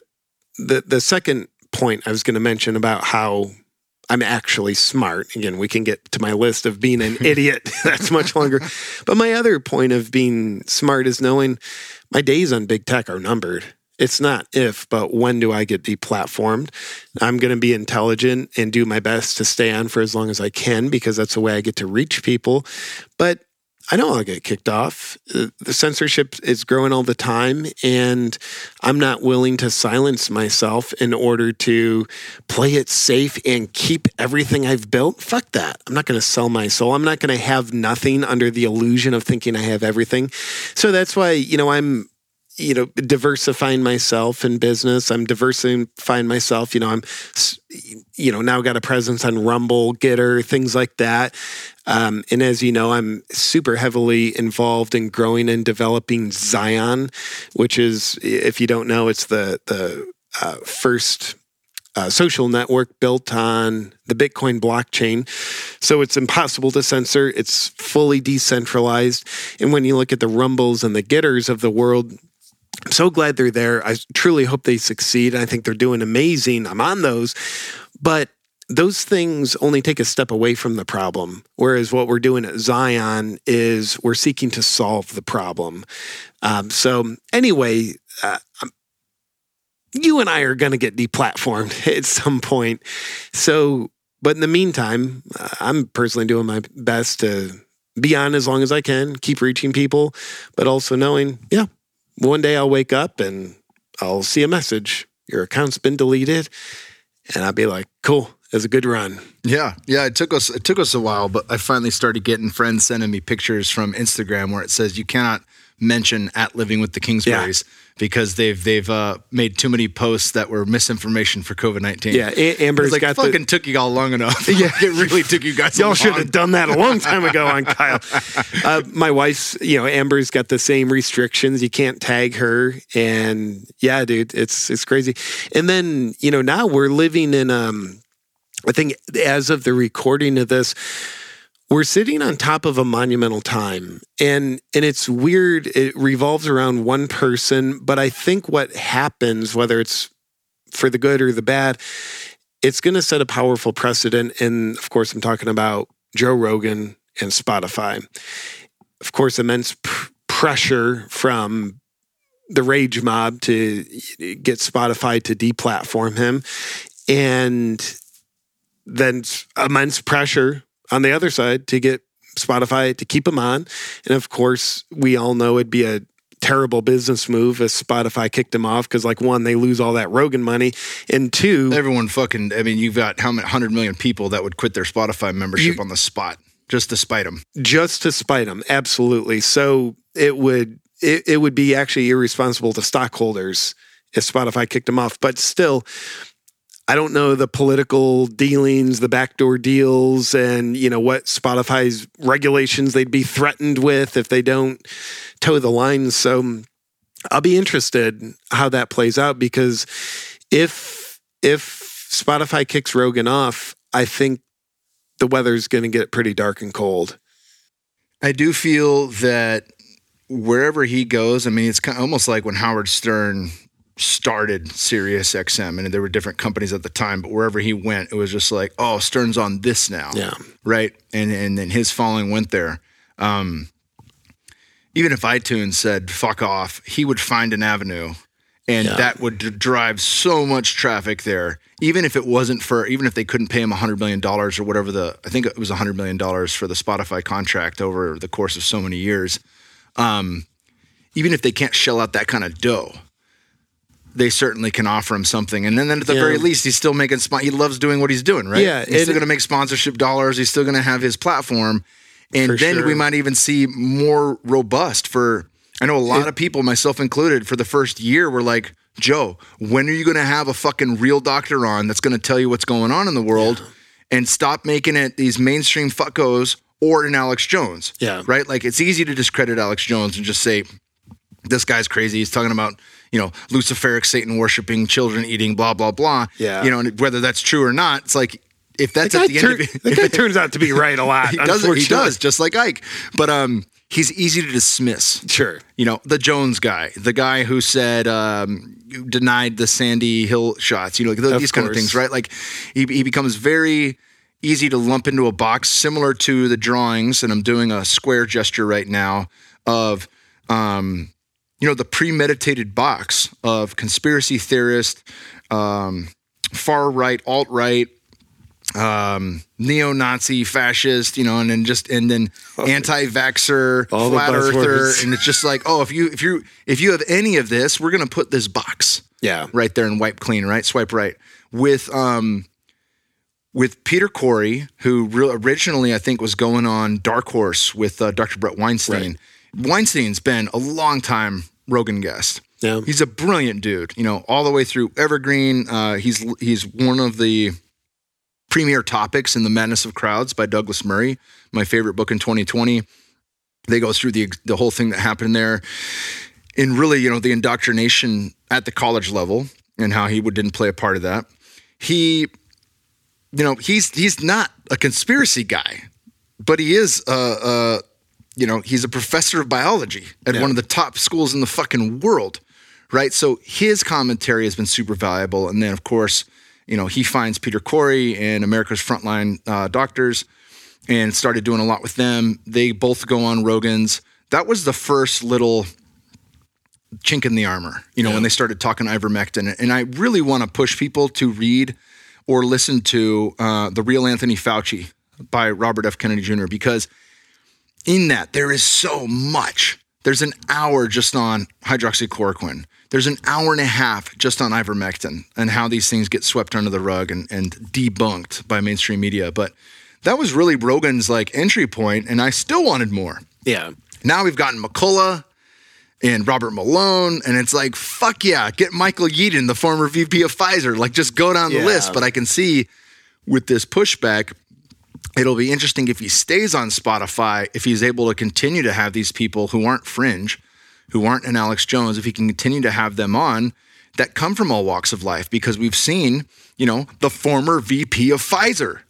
the the second point I was going to mention about how I'm actually smart. Again, we can get to my list of being an idiot. That's much longer. But my other point of being smart is knowing my days on big tech are numbered. It's not if, but when do I get deplatformed? I'm going to be intelligent and do my best to stay on for as long as I can because that's the way I get to reach people. But I know I'll get kicked off. Uh, the censorship is growing all the time, and I'm not willing to silence myself in order to play it safe and keep everything I've built. Fuck that. I'm not going to sell my soul. I'm not going to have nothing under the illusion of thinking I have everything. So that's why, you know, I'm you know diversifying myself in business i'm diversifying myself you know i'm you know now got a presence on rumble GETTR things like that um, and as you know, I'm super heavily involved in growing and developing Zion, which is, if you don't know, it's the the uh, first uh, social network built on the Bitcoin blockchain. So it's impossible to censor. It's fully decentralized. And when you look at the Rumbles and the GETTRs of the world, I'm so glad they're there. I truly hope they succeed. I think they're doing amazing. I'm on those. But those things only take a step away from the problem. Whereas what we're doing at Zion is we're seeking to solve the problem. Um, so, anyway, uh, you and I are going to get deplatformed at some point. So, but in the meantime, uh, I'm personally doing my best to be on as long as I can, keep reaching people, but also knowing, yeah, one day I'll wake up and I'll see a message. Your account's been deleted. And I'll be like, cool, it's a good run. Yeah, yeah. It took us it took us a while, but I finally started getting friends sending me pictures from Instagram where it says you cannot mention at Living with the Kingsburys because they've they've uh, made too many posts that were misinformation for COVID nineteen. Yeah, A- Amber's like got fucking the. took you all long enough. Yeah, it really took you guys. Y'all should have done that a long time ago on Kyle. Uh, my wife's, you know, Amber's got the same restrictions. You can't tag her, and yeah, dude, it's it's crazy. And then you know now we're living in um, I think as of the recording of this, we're sitting on top of a monumental time and and it's weird. It revolves around one person but i think what happens whether it's for the good or the bad it's going to set a powerful precedent and of course i'm talking about joe rogan and spotify. Of course immense pr- pressure from the rage mob to get spotify to deplatform him and then immense pressure on the other side to get Spotify to keep them on. And of course, we all know it'd be a terrible business move if Spotify kicked them off because, like, one, they lose all that Rogan money, and two, Everyone fucking. I mean, you've got how many hundred million people that would quit their Spotify membership You- on the spot just to spite them. just to spite them, absolutely. So it would it, it would be actually irresponsible to stockholders if Spotify kicked them off. But still, I don't know the political dealings, the backdoor deals, and you know what Spotify's regulations they'd be threatened with if they don't toe the line. So um, I'll be interested how that plays out because if if Spotify kicks Rogan off, I think the weather's going to get pretty dark and cold. I do feel that wherever he goes, I mean, it's kind of almost like when Howard Stern started Sirius XM, and there were different companies at the time, but wherever he went, it was just like, oh, Stern's on this now, Yeah. right? And and then his following went there. Um, even if iTunes said "fuck off," he would find an avenue, and Yeah. that would d- drive so much traffic there. Even if it wasn't for, even if they couldn't pay him hundred million dollars or whatever the, I think it was hundred million dollars for the Spotify contract over the course of so many years. Um, even if they can't shell out that kind of dough, they certainly can offer him something. And then, then at the Yeah. very least, he's still making. He loves doing what he's doing, right? Yeah, he's it- still going to make sponsorship dollars. He's still going to have his platform, and then sure. we might even see more robust for. I know a lot of people, myself included, for the first year were like, Joe, when are you going to have a fucking real doctor on that's going to tell you what's going on in the world and stop making it these mainstream fuckos or an Alex Jones? Yeah. Right? Like it's easy to discredit Alex Jones and just say, this guy's crazy. He's talking about, you know, Luciferic Satan worshiping, children eating, blah, blah, blah. Yeah. You know, and whether that's true or not, it's like, if that's That at the tur- end of it, that guy turns out to be right a lot. he does, he does, just like Icke. But um, he's easy to dismiss Sure. you know, the Jones guy, the guy who said um, denied the Sandy Hill shots, you know, like th- Of these kind of things, right? Like he, he becomes very easy to lump into a box, similar to the drawings, and I'm doing a square gesture right now of, um, you know, the premeditated box of conspiracy theorist, um, far right, alt right, um, neo-Nazi, fascist, you know, and then just and then anti-vaxxer, All the flat earther, and it's just like, oh, if you if you if you have any of this, we're gonna put this box Yeah. right there and wipe clean, right? Swipe right with um with Peter Kory, who re- originally I think was going on Dark Horse with uh, Dr. Brett Weinstein. Weinstein's been a long time Rogan guest. Yeah. He's a brilliant dude, you know, all the way through Evergreen. Uh, he's he's one of the premier topics in the Madness of Crowds by Douglas Murray, my favorite book in 2020. They go through the the whole thing that happened there, in really, you know, the indoctrination at the college level and how he would, didn't play a part of that. He, you know, he's he's not a conspiracy guy, but he is a, a you know, he's a professor of biology at Yeah. one of the top schools in the fucking world, right? So his commentary has been super valuable. And then, of course, you know, he finds Peter Kory and America's Frontline uh, Doctors and started doing a lot with them. They both go on Rogan's. That was the first little chink in the armor, you know, when they started talking ivermectin. And I really want to push people to read or listen to uh, The Real Anthony Fauci by Robert F. Kennedy Jr. because in that there is so much. There's an hour just on hydroxychloroquine. There's an hour and a half just on ivermectin and how these things get swept under the rug and, and debunked by mainstream media. But that was really Rogan's like entry point, and I still wanted more. Yeah. Now we've gotten McCullough. and Robert Malone. And it's like, fuck yeah, get Michael Yeadon, the former VP of Pfizer. Like, just go down the Yeah. list. But I can see with this pushback, it'll be interesting if he stays on Spotify, if he's able to continue to have these people who aren't fringe, who aren't an Alex Jones, if he can continue to have them on that come from all walks of life, because we've seen, you know, the former VP of Pfizer.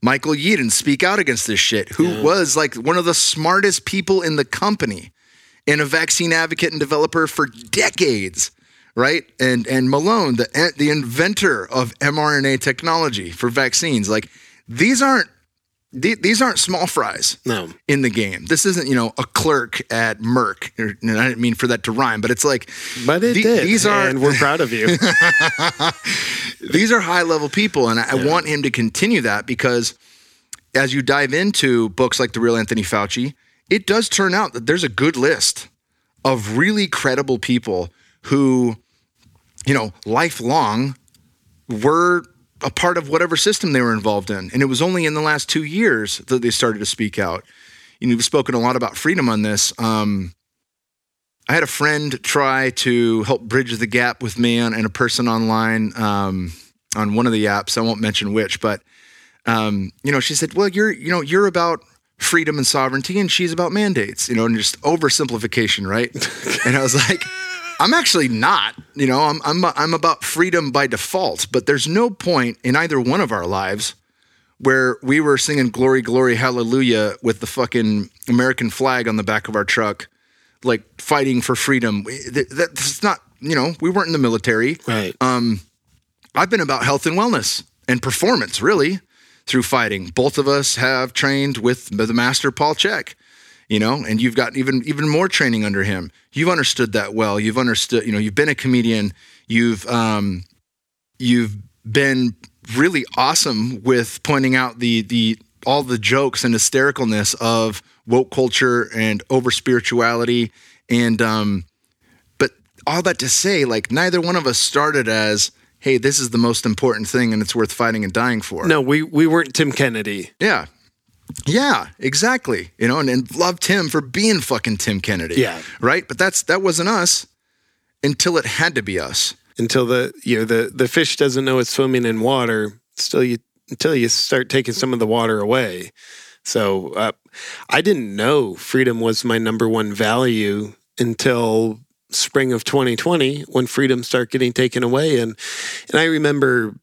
Michael Yeadon speak out against this shit, who was like one of the smartest people in the company and a vaccine advocate and developer for decades, right? And and Malone, the the inventor of mRNA technology for vaccines, like these aren't these aren't small fries No. in the game. This isn't you know a clerk at Merck. And I didn't mean for that to rhyme, but it's like But it the- did. These are and we're proud of you. these are high level people, and I, I want him to continue that because as you dive into books like The Real Anthony Fauci, it does turn out that there's a good list of really credible people who, you know, lifelong were a part of whatever system they were involved in. And it was only in the last two years that they started to speak out. You know, we've spoken a lot about freedom on this. Um, I had a friend try to help bridge the gap with me and, and a person online um, on one of the apps. I won't mention which, but um, you know, she said, "Well, you're you know you're about freedom and sovereignty, and she's about mandates." You know, and just oversimplification, right? and I was like. I'm actually not, you know, I'm, I'm, I'm about freedom by default, but there's no point in either one of our lives where we were singing glory, glory, hallelujah with the fucking American flag on the back of our truck, like fighting for freedom. That- That's not, you know, we weren't in the military. right. Um, I've been about health and wellness and performance, really, through fighting. Both of us have trained with the master Paul Chek, you know, and you've got even even more training under him. You've understood that well. You've understood, you know, you've been a comedian. You've um, you've been really awesome with pointing out the the all the jokes and hystericalness of woke culture and over spirituality and um but all that to say like neither one of us started as hey this is the most important thing and it's worth fighting and dying for no, we we weren't Tim Kennedy. yeah yeah exactly you know and, and loved him for being fucking tim kennedy Yeah. right? But that's that wasn't us until it had to be us. Until the you know the the fish doesn't know it's swimming in water still you until you start taking some of the water away. So uh, i didn't know freedom was my number one value until spring of 2020 when freedom started getting taken away. And and i remember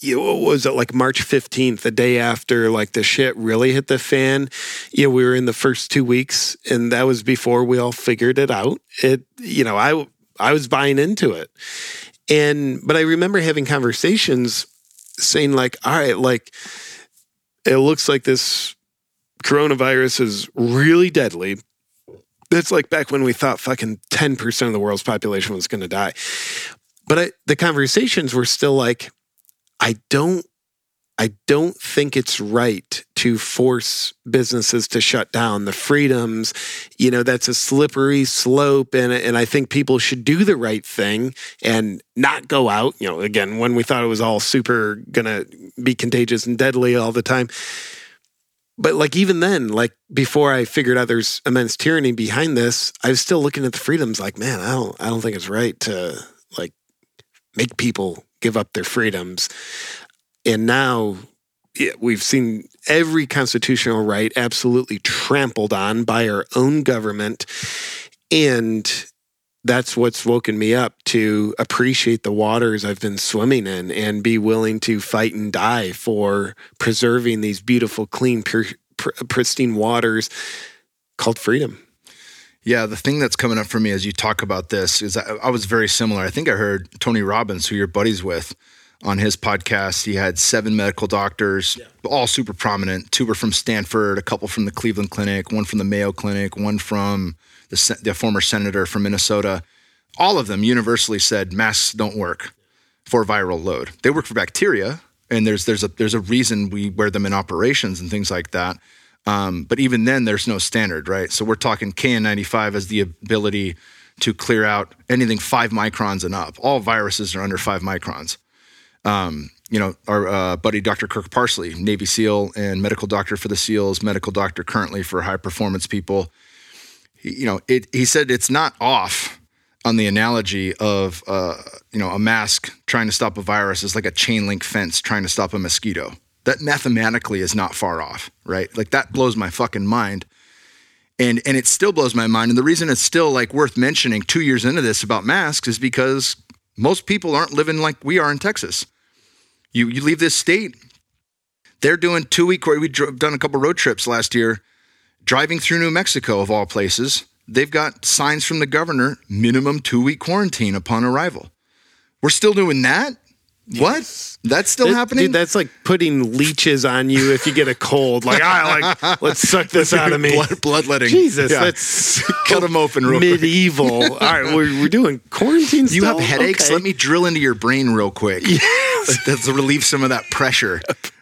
you know, what was it like March 15th, the day after like the shit really hit the fan? You know, we were in the first two weeks and that was before we all figured it out. It, you know, I, I was buying into it. And, but I remember having conversations saying like, all right, like it looks like this coronavirus is really deadly. That's like back when we thought fucking 10% of the world's population was going to die. But I, the conversations were still like, I don't I don't think it's right to force businesses to shut down the freedoms. You know, that's a slippery slope. And, and I think people should do the right thing and not go out. You know, again, when we thought it was all super going to be contagious and deadly all the time. But like, even then, like before I figured out there's immense tyranny behind this, I was still looking at the freedoms like, man, I don't, I don't think it's right to like make people give up their freedoms. And now we've seen every constitutional right absolutely trampled on by our own government. And that's what's woken me up to appreciate the waters I've been swimming in and be willing to fight and die for preserving these beautiful, clean, pristine waters called freedom. Yeah, the thing that's coming up for me as you talk about this is I, I was very similar. I think I heard Tony Robbins, who you're buddies with, on his podcast. He had seven medical doctors, all super prominent. Two were from Stanford, a couple from the Cleveland Clinic, one from the Mayo Clinic, one from the, the former senator from Minnesota. All of them universally said masks don't work for viral load. They work for bacteria, and there's there's a there's a reason we wear them in operations and things like that. Um, but even then, there's no standard, right? So we're talking KN95 as the ability to clear out anything five microns and up. All viruses are under five microns. Um, you know, our uh, buddy Dr. Kirk Parsley, Navy SEAL and medical doctor for the SEALs, medical doctor currently for high performance people. he, you know, it, he said it's not off on the analogy of, uh, you know, a mask trying to stop a virus is like a chain link fence trying to stop a mosquito. That mathematically is not far off, right? Like that blows my fucking mind. And, and it still blows my mind. And the reason it's still like worth mentioning two years into this about masks is because most people aren't living like we are in Texas. You, you leave this state, they're doing two week, we've done a couple road trips last year, driving through New Mexico of all places. They've got signs from the governor, minimum two week quarantine upon arrival. We're still doing that? What? That's still It- happening? dude, that's like putting leeches on you if you get a cold. Like, ah, like let's suck this out of me. Blood, bloodletting. Jesus, Yeah. that's cut them open real quick. medieval. All right, we're, we're doing quarantine. Stuff. You have still? headaches? Okay. Let me drill into your brain real quick. Yes. That's to relieve some of that pressure.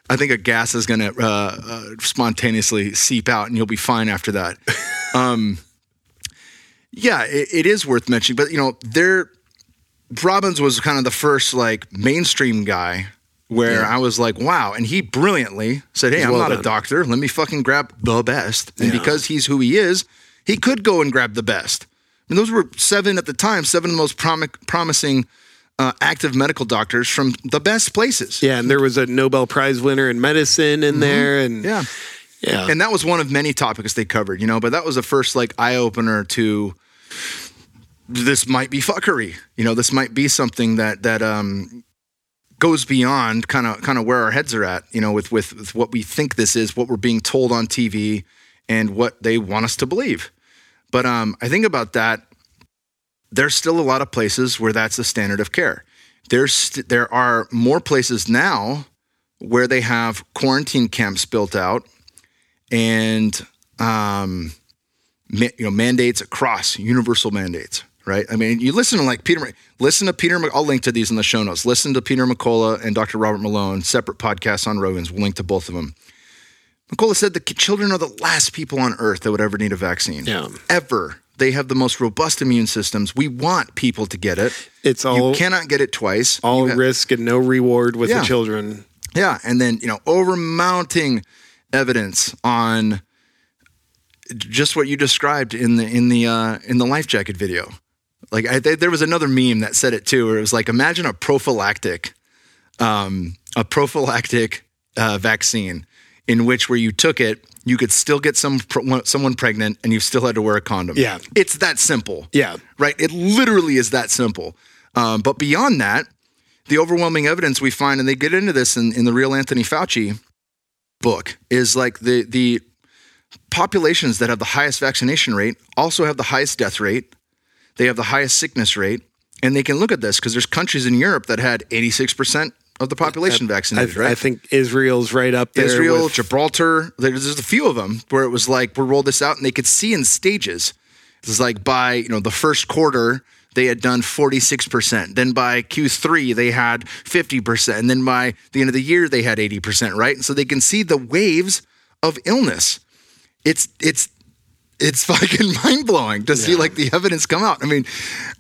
I think a gas is going to uh, uh, spontaneously seep out, and you'll be fine after that. Um, yeah, it, it is worth mentioning, but you know, there, Robbins was kind of the first like mainstream guy where I was like, wow, and he brilliantly said, "Hey, I'm Well not a doctor. Let me fucking grab the best." And Yeah. because he's who he is, he could go and grab the best. And those were seven at the time, seven of the most prom- promising uh, active medical doctors from the best places. Yeah, and there was a Nobel Prize winner in medicine in there, and Yeah. yeah, And that was one of many topics they covered, you know, but that was the first like eye opener to this might be fuckery. You know, this might be something that that um goes beyond kind of kind of where our heads are at, you know, with, with with what we think this is, what we're being told on TV and what they want us to believe. But um I think about that there's still a lot of places where that's the standard of care. There's st- there are more places now where they have quarantine camps built out and um, ma- you know mandates across universal mandates right? I mean you listen to like peter listen to peter i'll link to these in the show notes. Listen to peter mccullough and dr robert malone separate podcasts on rogans. We'll link to both of them. Mccullough said the children are the last people on earth that would ever need a vaccine. Yeah. ever. They have the most robust immune systems. We want people to get it. It's all you cannot get it twice. All You ha- risk and no reward with Yeah. the children. yeah, and then you know, overmounting evidence on just what you described in the in the uh, in the life jacket video. Like I, there was another meme that said it too, where it was like, imagine a prophylactic, um, a prophylactic uh, vaccine in which where you took it, you could still get some someone pregnant, and you still had to wear a condom. Yeah. it's that simple Yeah, right? It literally is that simple. Um, but beyond that, the overwhelming evidence we find, and they get into this in, in the real Anthony Fauci book, is like the the populations that have the highest vaccination rate also have the highest death rate. They have the highest sickness rate, and they can look at this because there's countries in Europe that had 86 percent of the population I, vaccinated. right? I think Israel's right up there. Israel, with- Gibraltar. There's a few of them where it was like we rolled this out, and they could see in stages. It's like by you know the first quarter they had done 46 percent. Then by Q3 they had 50 percent, and then by the end of the year they had 80 percent. Right, and so they can see the waves of illness. It's it's it's fucking mind blowing to see like the evidence come out. I mean,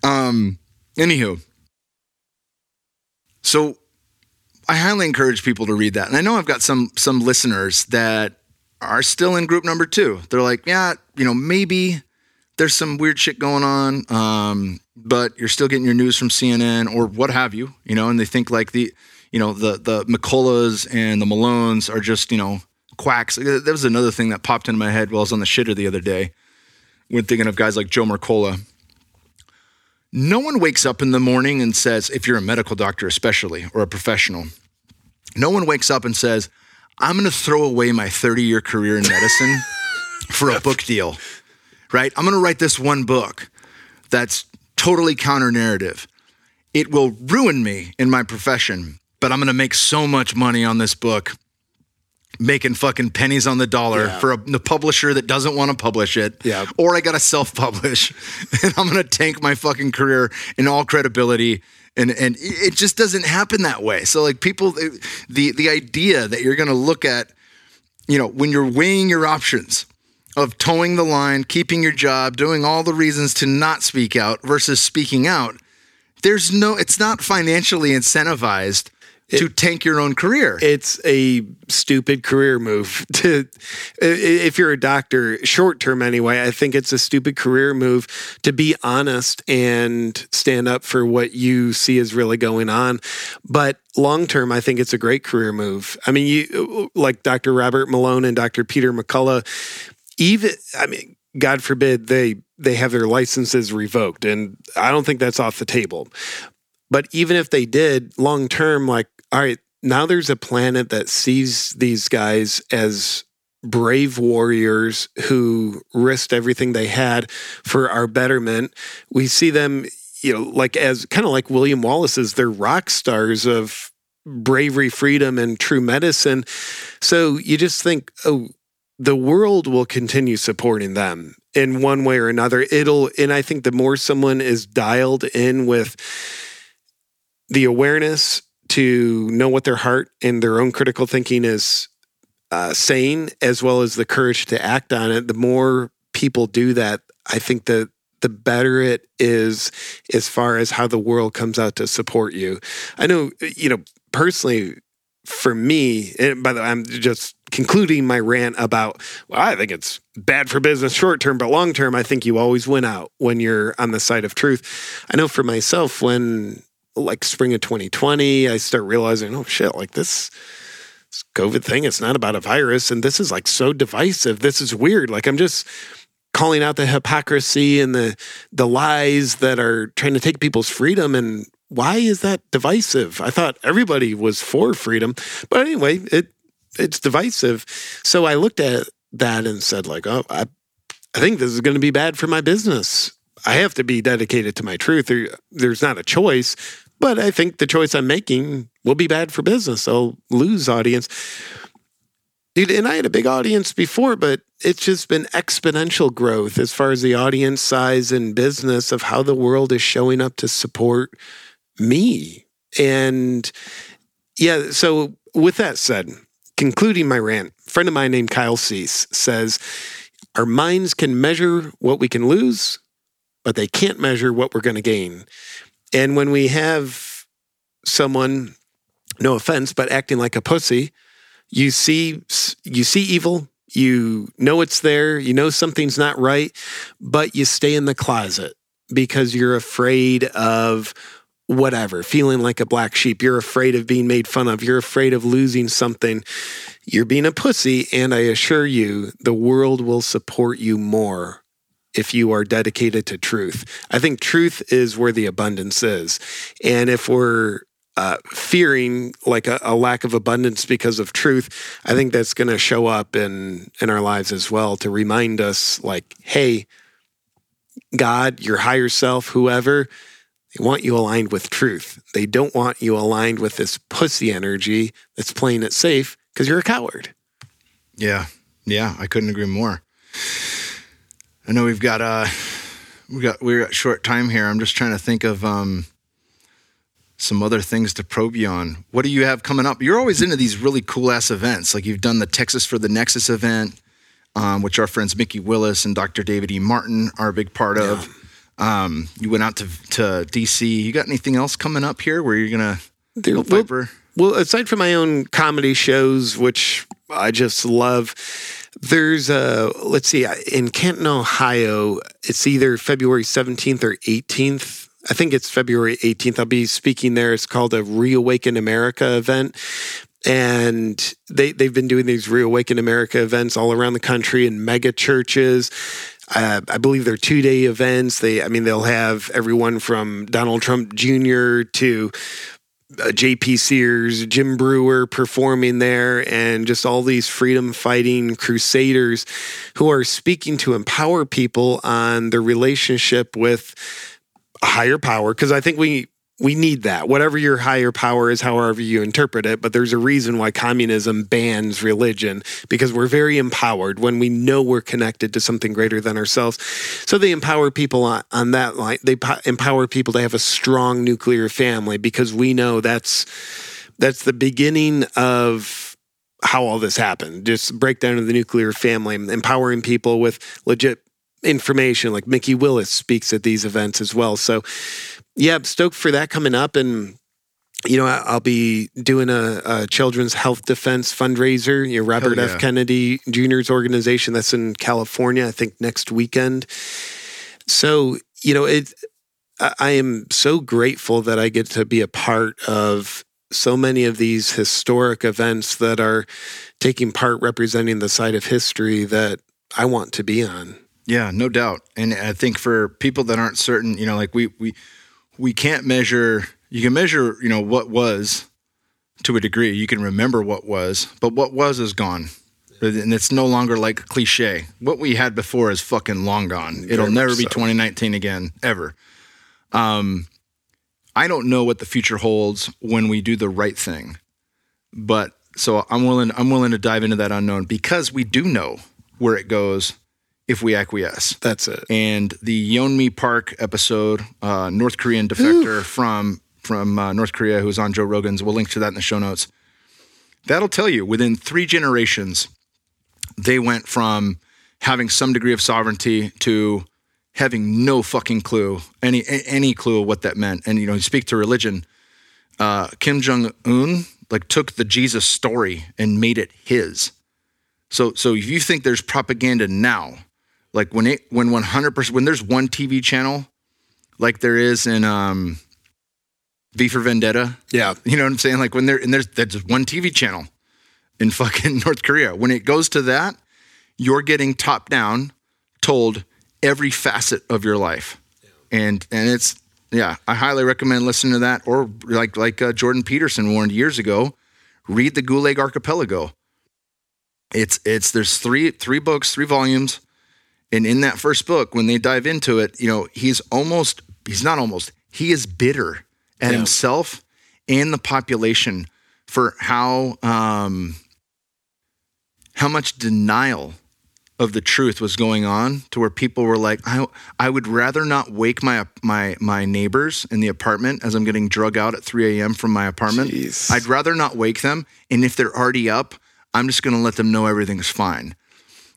um, anywho, so I highly encourage people to read that. And I know I've got some some listeners that are still in group number two. They're like, yeah, you know, maybe there's some weird shit going on, um, but you're still getting your news from CNN or what have you, you know, and they think like the, you know, the the McCulloughs and the Malones are just, you know, quacks. Uh, there was another thing that popped into my head while I was on the shitter the other day when thinking of guys like Joe Mercola. No one wakes up in the morning and says, if you're a medical doctor, especially, or a professional, no one wakes up and says, I'm going to throw away my 30 year career in medicine for a book deal, right? I'm going to write this one book that's totally counter narrative. It will ruin me in my profession, but I'm going to make so much money on this book, making fucking pennies on the dollar Yeah. for a, the publisher that doesn't want to publish it. Yeah. Or I got to self publish and I'm going to tank my fucking career in all credibility. And, and it just doesn't happen that way. So like people, the, the idea that you're going to look at, you know, when you're weighing your options of towing the line, keeping your job, doing all the reasons to not speak out versus speaking out, there's no, it's not financially incentivized to tank your own career. It's a stupid career move to if you're a doctor, short term anyway, I think it's a stupid career move to be honest and stand up for what you see is really going on. But long term, I think it's a great career move. I mean, you like Dr. Robert Malone and Dr. Peter McCullough, even I mean, God forbid they they have their licenses revoked and I don't think that's off the table. But even if they did long term, like, all right, now there's a planet that sees these guys as brave warriors who risked everything they had for our betterment. We see them, you know, like as kind of like William Wallace's, they're rock stars of bravery, freedom, and true medicine. So you just think, oh, the world will continue supporting them in one way or another. It'll, and I think the more someone is dialed in with, the awareness to know what their heart and their own critical thinking is uh, saying, as well as the courage to act on it, the more people do that, I think that the better it is as far as how the world comes out to support you. I know, you know, personally, for me, and by the way, I'm just concluding my rant about, well, I think it's bad for business short term, but long term, I think you always win out when you're on the side of truth. I know for myself, when like spring of 2020, I start realizing, oh shit, like this, this COVID thing, it's not about a virus. And this is like so divisive. This is weird. Like I'm just calling out the hypocrisy and the the lies that are trying to take people's freedom and why is that divisive? I thought everybody was for freedom. But anyway, it it's divisive. So I looked at that and said like, oh, I I think this is going to be bad for my business. I have to be dedicated to my truth. There, there's not a choice. But I think the choice I'm making will be bad for business. I'll lose audience. Dude, and I had a big audience before, but it's just been exponential growth as far as the audience size and business of how the world is showing up to support me. And yeah, so with that said, concluding my rant, a friend of mine named Kyle Cease says, Our minds can measure what we can lose, but they can't measure what we're going to gain. And when we have someone, no offense, but acting like a pussy, you see you see evil, you know it's there, you know something's not right, but you stay in the closet because you're afraid of whatever, feeling like a black sheep. You're afraid of being made fun of. You're afraid of losing something. You're being a pussy, and I assure you, the world will support you more if you are dedicated to truth. I think truth is where the abundance is. And if we're uh, fearing like a, a, lack of abundance because of truth, I think that's going to show up in in our lives as well to remind us, like, hey, God, your higher self, whoever, they want you aligned with truth. They don't want you aligned with this pussy energy that's playing it safe because you're a coward. Yeah, yeah, I couldn't agree more. I know we've got uh we got we're at short time here. I'm just trying to think of um some other things to probe you on. What do you have coming up? You're always into these really cool ass events. Like you've done the Texas for the Nexus event, um, which our friends Mikki Willis and Dr. David E. Martin are a big part of. Um, you went out to to DC. You got anything else coming up here where you're gonna go well, well, aside from my own comedy shows, which I just love, there's a, let's see, in Canton, Ohio, it's either February 17th or 18th. I think it's February 18th. I'll be speaking there. It's called a Reawaken America event. And they, they've been doing these Reawaken America events all around the country in mega churches. Uh, I believe they're two day events. They, I mean, they'll have everyone from Donald Trump Jr. to Uh, JP Sears, Jim Breuer performing there, and just all these freedom fighting crusaders who are speaking to empower people on their relationship with higher power. Because I think we we need that. Whatever your higher power is, however you interpret it, but there's a reason why communism bans religion because we're very empowered when we know we're connected to something greater than ourselves. So they empower people on, on that line. They po- empower people to have a strong nuclear family because we know that's that's the beginning of how all this happened. Just breakdown of the nuclear family, empowering people with legit information like Mikki Willis speaks at these events as well. So yeah, I'm stoked for that coming up. And you know, I'll be doing a, a children's health defense fundraiser. Your Robert Hell F. Kennedy Jr.'s organization that's in California, I think next weekend. So, you know, it. I am so grateful that I get to be a part of so many of these historic events that are taking part representing the side of history that I want to be on. Yeah, no doubt. And I think for people that aren't certain, you know, like we we we can't measure. You can measure, you know, what was to a degree. You can remember what was, but what was is gone. And it's no longer like a cliche. What we had before is fucking long gone. It'll never much be so. 2019 again, ever. Um, I don't know what the future holds when we do the right thing, but so I'm willing. I'm willing to dive into that unknown because we do know where it goes if we acquiesce That's it. and the Yeonmi Park episode, uh, North Korean defector from from uh, North Korea who's on Joe Rogan's. We'll link to that in the show notes. That'll tell you within three generations, they went from having some degree of sovereignty to having no fucking clue, any any clue of what that meant. And you know, you speak to religion. Uh, Kim Jong Un like took the Jesus story and made it his. So so if you think there's propaganda now, like when it when 100% when there's one TV channel like there is in um V for Vendetta, Yeah. you know what I'm saying? Like when there and there's there's one TV channel in fucking North Korea. When it goes to that, you're getting top down told every facet of your life. And and it's yeah, I highly recommend listening to that or like like uh, Jordan Peterson warned years ago, read the Gulag Archipelago. It's it's there's three three books, three volumes. And in that first book, when they dive into it, you know, he's almost, he's not almost, he is bitter at Yeah. himself and the population for how, um, how much denial of the truth was going on to where people were like, I, I would rather not wake my, my, my neighbors in the apartment as I'm getting drug out at 3 a.m. from my apartment. Jeez. I'd rather not wake them. And if they're already up, I'm just going to let them know everything's fine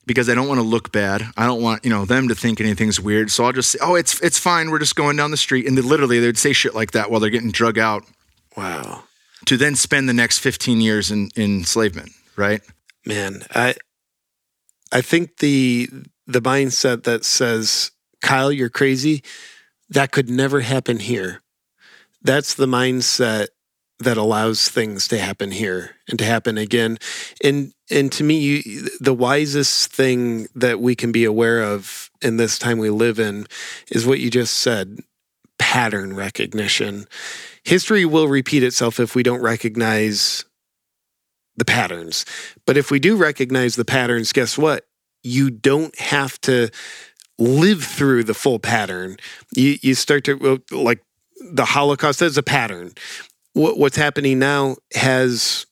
because I don't want to look bad. I don't want you know them to think anything's weird. So I'll just say, "Oh, it's it's fine. We're just going down the street." And they, literally, they would say shit like that while they're getting drug out Wow. to then spend the next 15 years in, in enslavement. Right? Man, I I think the the mindset that says, Kyle, you're crazy, that could never happen here. That's the mindset that allows things to happen here and to happen again. And and to me, the wisest thing that we can be aware of in this time we live in is what you just said pattern recognition. History will repeat itself if we don't recognize the patterns. But if we do recognize the patterns, guess what? You don't have to live through the full pattern. You, you start to, like the Holocaust, that's a pattern. What, what's happening now has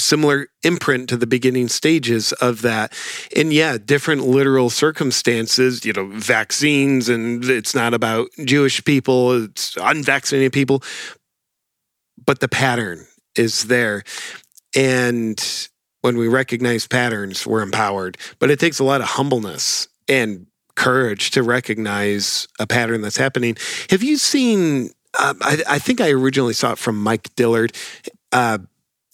similar imprint to the beginning stages of that. And yeah, different literal circumstances, you know, vaccines, and it's not about Jewish people, it's unvaccinated people, but the pattern is there. And when we recognize patterns, we're empowered. But it takes a lot of humbleness and courage to recognize a pattern that's happening. Have you seen? Uh, I, I think I originally saw it from Mike Dillard, uh,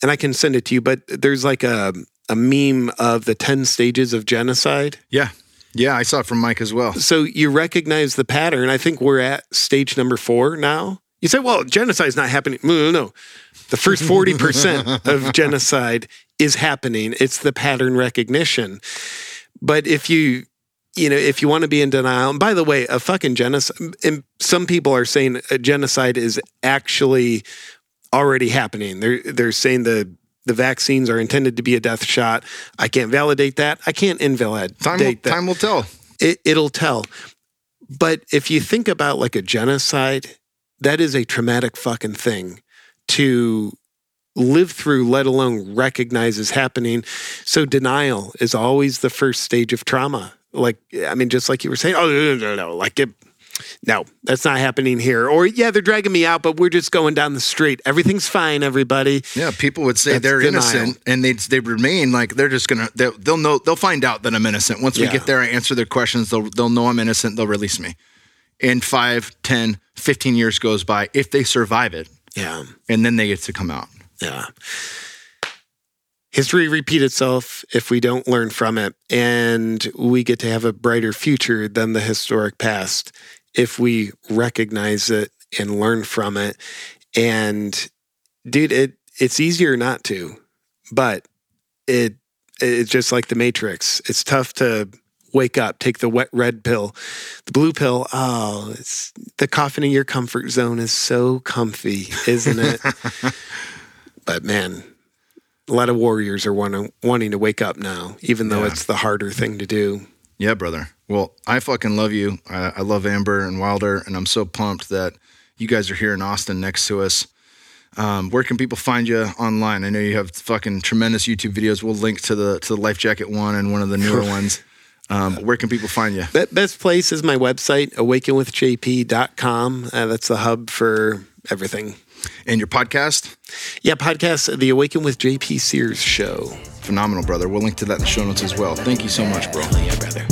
and I can send it to you. But there's like a a meme of the ten stages of genocide. Yeah. Yeah. I saw it from Mike as well. So you recognize the pattern. I think we're at stage number four now. You say, well, genocide's not happening. No, no, no. The first 40% of genocide is happening. It's the pattern recognition. But if you, you know, if you want to be in denial, and by the way, a fucking genocide, and some people are saying a genocide is actually already happening. They're, they're saying the, the vaccines are intended to be a death shot. I can't validate that. I can't invalidate Time will, that time will tell. it, it'll tell. But if you think about like a genocide, that is a traumatic fucking thing to live through, let alone recognize is happening. So denial is always the first stage of trauma. Like, I mean, just like you were saying, oh, no, no, no, no. Like, it, no, that's not happening here. Or, yeah, they're dragging me out, but we're just going down the street. Everything's fine, everybody. Yeah, people would say That's they're denial. innocent, and they they remain like they're just gonna they'll, they'll know they'll find out that I'm innocent. Once we Yeah. get there, I answer their questions. They'll they'll know I'm innocent. They'll release me. And five, ten, fifteen years goes by if they survive it. Yeah. And then they get to come out. Yeah. History repeat itself if we don't learn from it, and we get to have a brighter future than the historic past if we recognize it and learn from it. And dude, it it's easier not to, but it it's just like the Matrix. It's tough to wake up, take the wet red pill, the blue pill. Oh, it's the coffin in your comfort zone is so comfy, isn't it? but man, a lot of warriors are wanting wanting to wake up now, even though Yeah. it's the harder thing to do. Yeah, brother. Well, I fucking love you. I, I love Amber and Wilder, and I'm so pumped that you guys are here in Austin next to us. Um, where can people find you online? I know you have fucking tremendous YouTube videos. We'll link to the to the life jacket one and one of the newer ones. Um, where can people find you? Be- best place is my website, awakenwithjp.com. Uh, that's the hub for everything. And your podcast? Yeah, podcast, The Awaken with JP Sears Show. Phenomenal, brother. We'll link to that in the show notes as well. Thank you so much, bro. Yeah, brother.